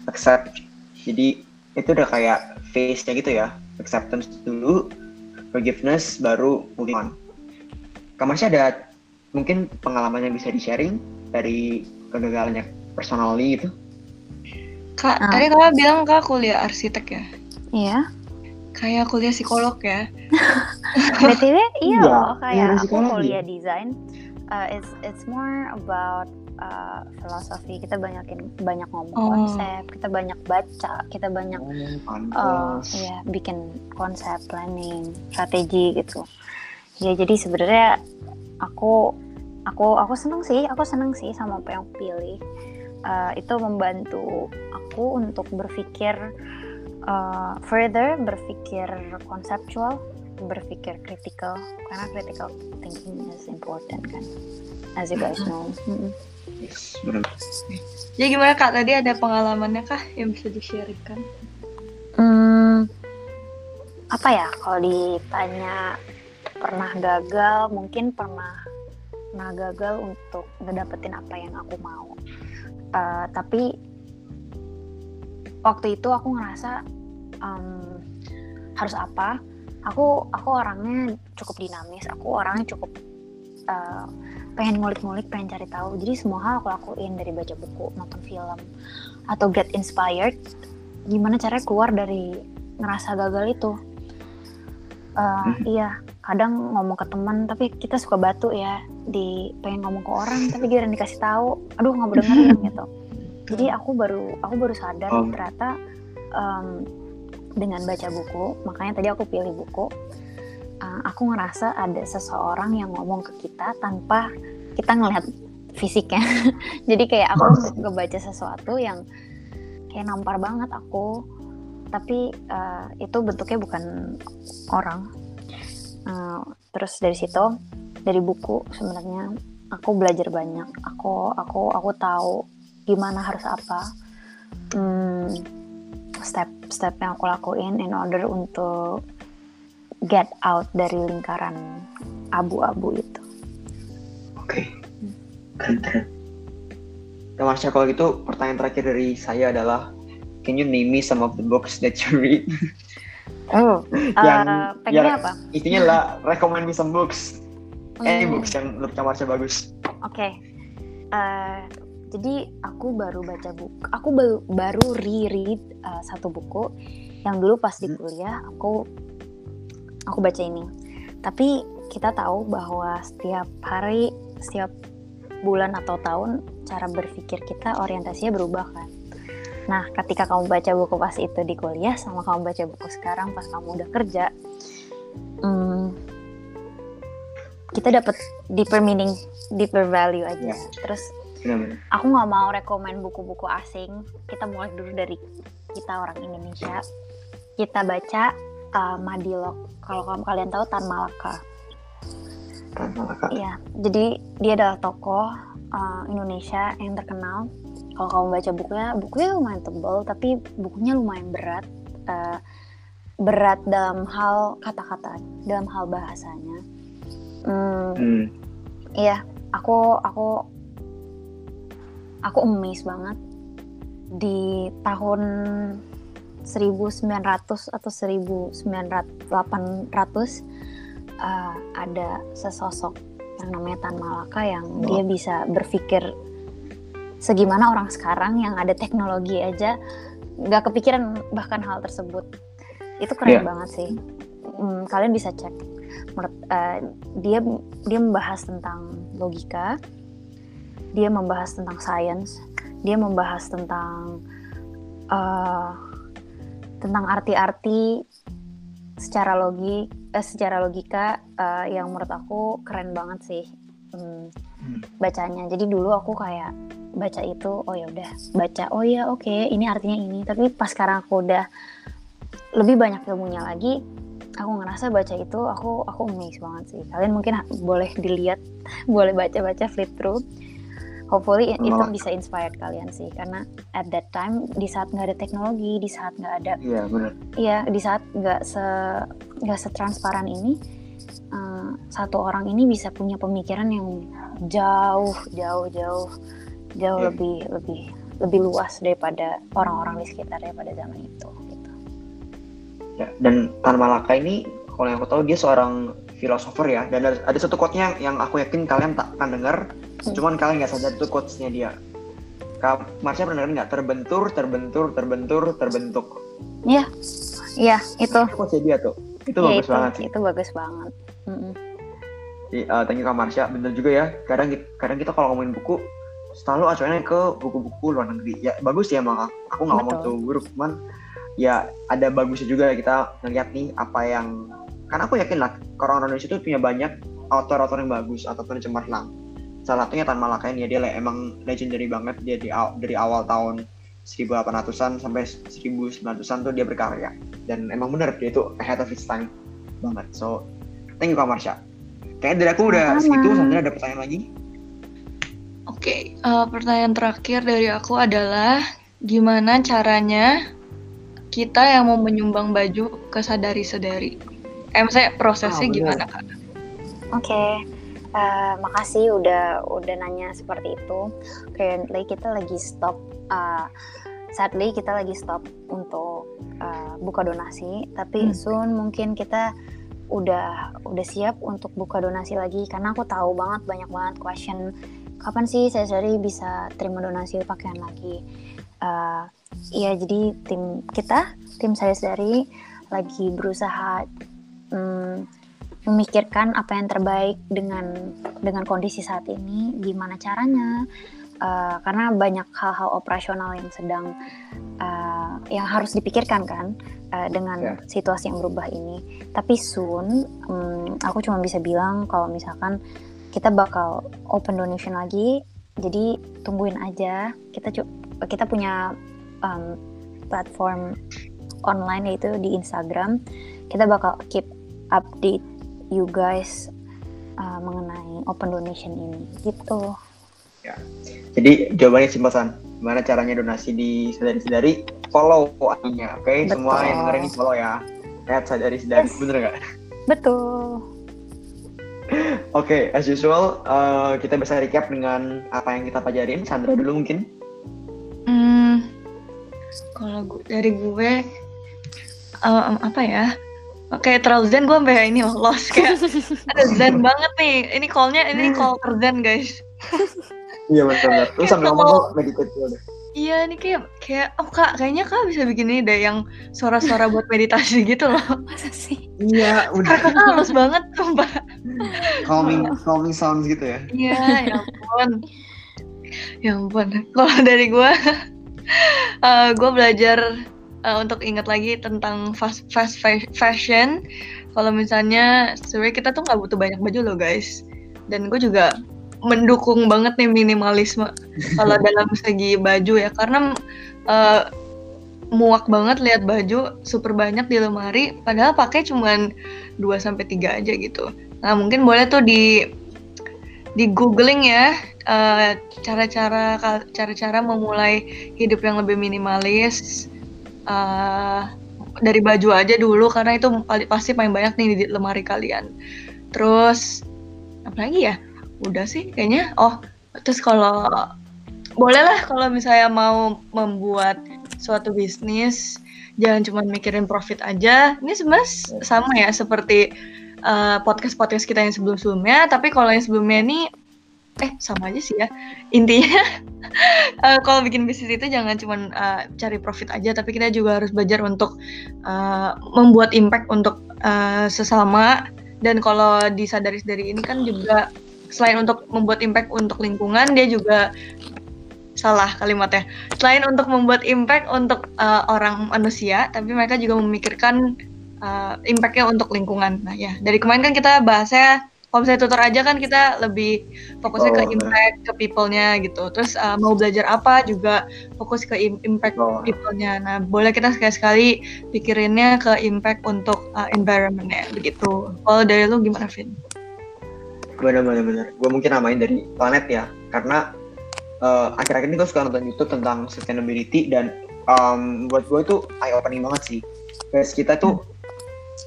Accept. Jadi itu udah kayak phase-nya gitu ya. Acceptance dulu, forgiveness, baru moving on. Kak Masya ada mungkin pengalaman yang bisa di-sharing dari kegagalannya personally gitu? Kak, Ah. tadi kakak bilang kak kuliah arsitek ya? iya Kayak kuliah psikolog ya? (laughs) btw iya Iya, loh kayak aku psikologi. kuliah desain uh, it's it's more about uh, filosofi kita banyakin banyak ngomong Oh. konsep kita banyak baca kita banyak Oh, uh, ya bikin konsep planning strategi gitu. Ya jadi sebenarnya aku aku aku seneng sih aku seneng sih sama apa yang aku pilih. Uh, itu membantu aku untuk berpikir uh, further berpikir konseptual berpikir kritikal karena critical thinking is important kan as you guys know. Mm-mm. Yes, benar. Jadi gimana kak, tadi ada pengalamannya kah yang bisa di-sharekan? Hmm, apa ya? Kalau ditanya pernah gagal mungkin pernah pernah gagal untuk ngedapetin apa yang aku mau. Uh, tapi waktu itu aku ngerasa um, harus apa? Aku aku orangnya cukup dinamis. Aku orangnya cukup uh, pengen ngulik-ngulik pengen cari tahu jadi semua hal aku lakuin dari baca buku nonton film atau get inspired gimana caranya keluar dari ngerasa gagal itu uh, hmm. iya kadang ngomong ke teman tapi kita suka batu ya di pengen ngomong ke orang tapi giliran dikasih tahu aduh nggak dengerin (laughs) gitu jadi aku baru aku baru sadar oh. ternyata um, dengan baca buku makanya tadi aku pilih buku uh, aku ngerasa ada seseorang yang ngomong ke kita tanpa kita ngelihat fisiknya. (laughs) Jadi kayak aku ngebaca sesuatu yang kayak nampar banget aku. Tapi uh, itu bentuknya bukan orang. Uh, terus dari situ dari buku sebenarnya aku belajar banyak. Aku aku aku tahu gimana harus apa. Hmm, step-step yang aku lakuin in order untuk get out dari lingkaran abu-abu itu. Oke, okay. keren keren. Nah, kalau gitu pertanyaan terakhir dari saya adalah, can you name me some of the books that you read? (laughs) Oh, (laughs) yang uh, yang apa? Intinya lah, recommend me some books. Hmm. Any books yang menurut Marsha bagus. Oke. Okay. Uh, jadi aku baru baca buku aku baru baru reread uh, satu buku yang dulu pas di hmm. kuliah aku aku baca ini tapi kita tahu bahwa setiap hari setiap bulan atau tahun cara berpikir kita orientasinya berubah kan nah ketika kamu baca buku pas itu di kuliah sama kamu baca buku sekarang pas kamu udah kerja hmm, kita dapat deeper meaning deeper value aja yeah. terus Benar-benar. Aku nggak mau rekomend buku-buku asing. Kita mulai dulu dari kita orang Indonesia. Kita baca uh, Madilog. Kalau kamu kalian tahu Tan Malaka. Tan Malaka. Iya. Jadi dia adalah tokoh uh, Indonesia yang terkenal. Kalau kamu baca bukunya, bukunya lumayan tebal, tapi bukunya lumayan berat. Uh, berat dalam hal kata-kata, dalam hal bahasanya. Hmm, hmm. Iya, aku aku aku amazed banget di tahun 1900 atau 1900 800 uh, ada sesosok yang namanya Tan Malaka yang oh. dia bisa berpikir segimana orang sekarang yang ada teknologi aja nggak kepikiran bahkan hal tersebut itu keren yeah. banget sih hmm, kalian bisa cek menurut uh, dia dia membahas tentang logika dia membahas tentang science, dia membahas tentang uh, tentang arti-arti secara logi, eh, secara logika uh, yang menurut aku keren banget sih um, bacanya. Jadi dulu aku kayak baca itu, oh ya udah baca, oh ya oke okay, ini artinya ini. Tapi pas sekarang aku udah lebih banyak ilmunya lagi, aku ngerasa baca itu aku aku amazed banget sih. Kalian mungkin boleh dilihat, (laughs) boleh baca-baca flip through hopefully itu bisa inspired kalian sih karena at that time di saat nggak ada teknologi di saat nggak ada iya benar iya di saat nggak se nggak setransparan ini uh, satu orang ini bisa punya pemikiran yang jauh jauh jauh jauh yeah. lebih lebih lebih luas daripada orang-orang di sekitar daripada zaman itu gitu. ya dan Tan Malaka ini kalau yang aku tahu dia seorang filosofer ya dan ada, ada satu quote-nya yang aku yakin kalian tak akan dengar hmm. cuman kalian nggak sadar itu quotes-nya dia. Kak Marsha pernah nggak? Terbentur terbentur terbentur terbentuk. Iya. Iya itu. Quotes dia tuh. Itu ya, bagus itu, banget. Sih itu bagus banget. Mm -mm. Jadi, uh, thank you Kak Marsha. Bener juga ya. Kadang kadang kita kalau ngomongin buku selalu acuannya ke buku-buku luar negeri. Ya bagus ya maka aku nggak ngomong tuh buruk cuman ya ada bagusnya juga kita ngeliat nih apa yang karena aku yakin lah orang Indonesia itu punya banyak author-author yang bagus author yang cemerlang salah satunya Tan Malaka ini ya dia emang legendary banget dia di, dari awal tahun 1800-an sampai 1900-an tuh dia berkarya dan emang bener dia itu ahead of its time banget so thank you Kak Marsha kayaknya dari aku udah Sama. segitu Sandra ada pertanyaan lagi Oke, okay, uh, eh, pertanyaan terakhir dari aku adalah gimana caranya kita yang mau menyumbang baju ke sadari-sadari? Eh, maksudnya prosesnya oh, gimana kak? Oke, okay. Uh, makasih udah udah nanya seperti itu. Currently kita lagi stop. Uh, sadly kita lagi stop untuk uh, buka donasi. Tapi hmm. soon mungkin kita udah udah siap untuk buka donasi lagi karena aku tahu banget banyak banget question kapan sih saya sendiri bisa terima donasi pakaian lagi. Uh, ya jadi tim kita tim saya sendiri lagi berusaha um, memikirkan apa yang terbaik dengan dengan kondisi saat ini, gimana caranya, uh, karena banyak hal-hal operasional yang sedang uh, yang harus dipikirkan kan uh, dengan yeah. situasi yang berubah ini. Tapi soon, um, aku cuma bisa bilang kalau misalkan kita bakal open donation lagi, jadi tungguin aja. Kita kita punya um, platform online yaitu di Instagram. Kita bakal keep update you guys uh, mengenai open donation ini gitu. Ya. Jadi jawabannya simpel san. Gimana caranya donasi di sadari-sadari? Follow adminnya, oke? Okay? Semua yang dengerin ini follow ya. Lihat sadari-sadari, yes. bener nggak? Betul. (laughs) Oke, okay, as usual, uh, kita bisa recap dengan apa yang kita pelajarin. Sandra dulu mungkin. Hmm, kalau dari gue, uh, apa ya? Oke, terlalu zen gue sampai ini loh, lost kayak ada zen banget nih. Ini callnya ini call zen guys. iya benar. Terus sambil ngomong meditate dulu deh. Iya ini kayak kayak oh kak kayaknya kak bisa bikin ini deh yang suara-suara buat meditasi gitu loh. Masa sih? Iya udah. Kakak halus banget mbak. calming calming sounds gitu ya? Iya ya ampun. Ya ampun. Kalau dari gue, (laughs) uh, gue belajar uh, untuk ingat lagi tentang fast fast fashion. Kalau misalnya sebenarnya kita tuh nggak butuh banyak baju loh guys. Dan gue juga mendukung banget nih minimalisme (laughs) kalau dalam segi baju ya. Karena uh, muak banget lihat baju super banyak di lemari padahal pakai cuman 2 sampai tiga aja gitu. Nah, mungkin boleh tuh di di googling ya eh, cara-cara uh, cara-cara memulai hidup yang lebih minimalis uh, dari baju aja dulu karena itu pasti paling banyak nih di lemari kalian. Terus apa lagi ya? Udah sih kayaknya. Oh, terus kalau boleh lah kalau misalnya mau membuat suatu bisnis jangan cuma mikirin profit aja. Ini sebenarnya sama ya seperti uh, podcast-podcast kita yang sebelum-sebelumnya, tapi kalau yang sebelumnya ini eh sama aja sih ya. Intinya uh, (laughs) kalau bikin bisnis itu jangan cuma uh, cari profit aja tapi kita juga harus belajar untuk uh, membuat impact untuk uh, sesama. Dan kalau disadari dari ini kan juga selain untuk membuat impact untuk lingkungan dia juga salah kalimatnya. Selain untuk membuat impact untuk uh, orang manusia tapi mereka juga memikirkan uh, impactnya untuk lingkungan. Nah ya dari kemarin kan kita bahasnya kalau misalnya tutor aja kan kita lebih fokusnya oh, ke impact ke people-nya gitu. Terus uh, mau belajar apa juga fokus ke impact oh. people-nya. Nah, boleh kita sekali-sekali pikirinnya ke impact untuk uh, environment-nya begitu. Kalau dari lu gimana, Vin? Benar-benar benar. Gue mungkin namain dari planet ya, karena uh, akhir-akhir ini gue suka nonton YouTube tentang sustainability dan um, buat gue itu eye opening banget sih. Guys, kita tuh hmm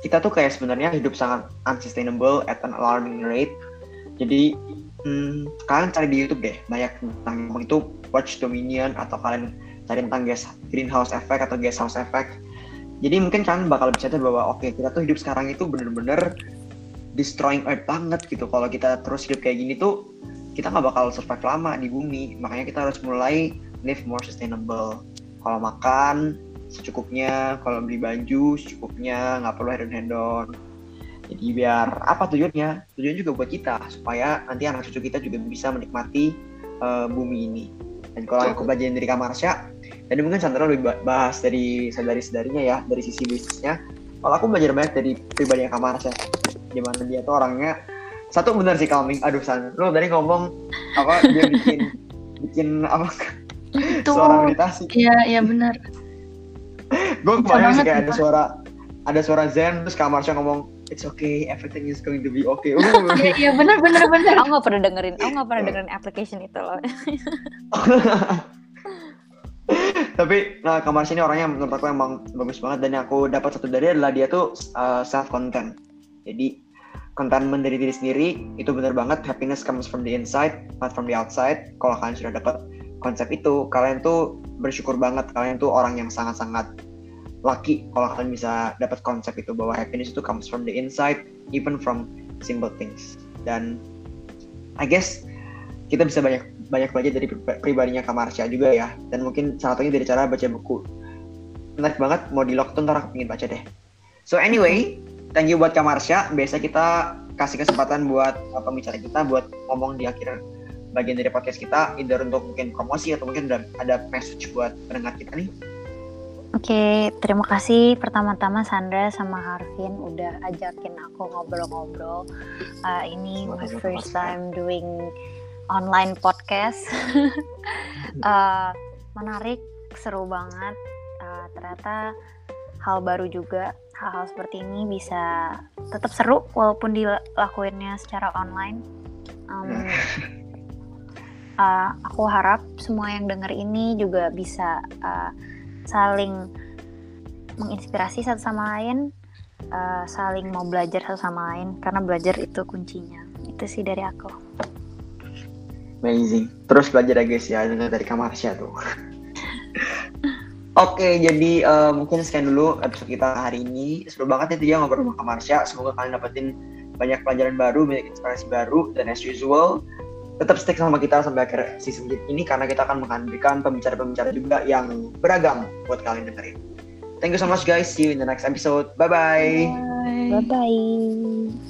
kita tuh kayak sebenarnya hidup sangat unsustainable at an alarming rate. Jadi hmm, kalian cari di YouTube deh banyak tentang itu Watch Dominion atau kalian cari tentang gas greenhouse effect atau gas house effect. Jadi mungkin kalian bakal bisa bahwa oke okay, kita tuh hidup sekarang itu bener-bener destroying earth banget gitu. Kalau kita terus hidup kayak gini tuh kita nggak bakal survive lama di bumi. Makanya kita harus mulai live more sustainable. Kalau makan secukupnya kalau beli baju secukupnya nggak perlu head on on. Jadi biar apa tujuannya? Tujuan juga buat kita supaya nanti anak cucu kita juga bisa menikmati uh, bumi ini. Dan kalau aku belajar dari Kamarsya tadi mungkin Sandra lebih bahas dari sadari-sadarinya ya dari sisi bisnisnya. Kalau aku belajar banyak dari pribadi Kamarsya gimana dia tuh orangnya satu benar sih calming. Aduh Sandra lu tadi ngomong apa dia bikin (laughs) bikin apa suara meditasi. Iya iya benar gue kemarin sih kayak ada suara ada suara Zen terus kamarnya ngomong it's okay everything is going to be okay. (laughs) Iya iya benar benar benar aku nggak pernah dengerin aku nggak pernah dengerin application itu loh. (laughs) Tapi nah kamar sini orangnya menurut aku emang bagus banget dan yang aku dapat satu dari adalah dia tuh uh, self content jadi contentment dari diri sendiri itu benar banget happiness comes from the inside not from the outside. Kalau kalian sudah dapat konsep itu kalian tuh bersyukur banget kalian tuh orang yang sangat-sangat lucky kalau kalian bisa dapat konsep itu bahwa happiness itu comes from the inside even from simple things. Dan I guess kita bisa banyak banyak belajar dari pribadinya Kamarsha juga ya. Dan mungkin salah satunya dari cara baca buku. Menarik banget mau di lock tuh ntar aku pengen baca deh. So anyway thank you buat Kamarsha. Biasa kita kasih kesempatan buat uh, pembicara kita buat ngomong di akhir bagian dari podcast kita, either untuk mungkin promosi atau mungkin ada message buat pendengar kita nih. Oke, terima kasih pertama-tama Sandra sama Harvin udah ajakin aku ngobrol-ngobrol. Uh, ini my first time doing online podcast. (laughs) uh, menarik, seru banget. Uh, ternyata hal baru juga hal-hal seperti ini bisa tetap seru walaupun dilakuinnya secara online. Um, (laughs) uh, aku harap semua yang dengar ini juga bisa uh, saling menginspirasi satu sama lain, uh, saling mau belajar satu sama lain karena belajar itu kuncinya. Itu sih dari aku. Amazing. Terus belajar ya guys ya dari Kamarsya tuh. (laughs) Oke, jadi uh, mungkin sekian dulu episode kita hari ini. Seru banget nih dia ngobrol sama Marsha. Semoga kalian dapetin banyak pelajaran baru, banyak inspirasi baru. Dan as usual, tetap stick sama kita sampai akhir season ini karena kita akan menghadirkan pembicara-pembicara juga yang beragam buat kalian dengerin. Thank you so much guys. See you in the next episode. Bye-bye. Bye-bye.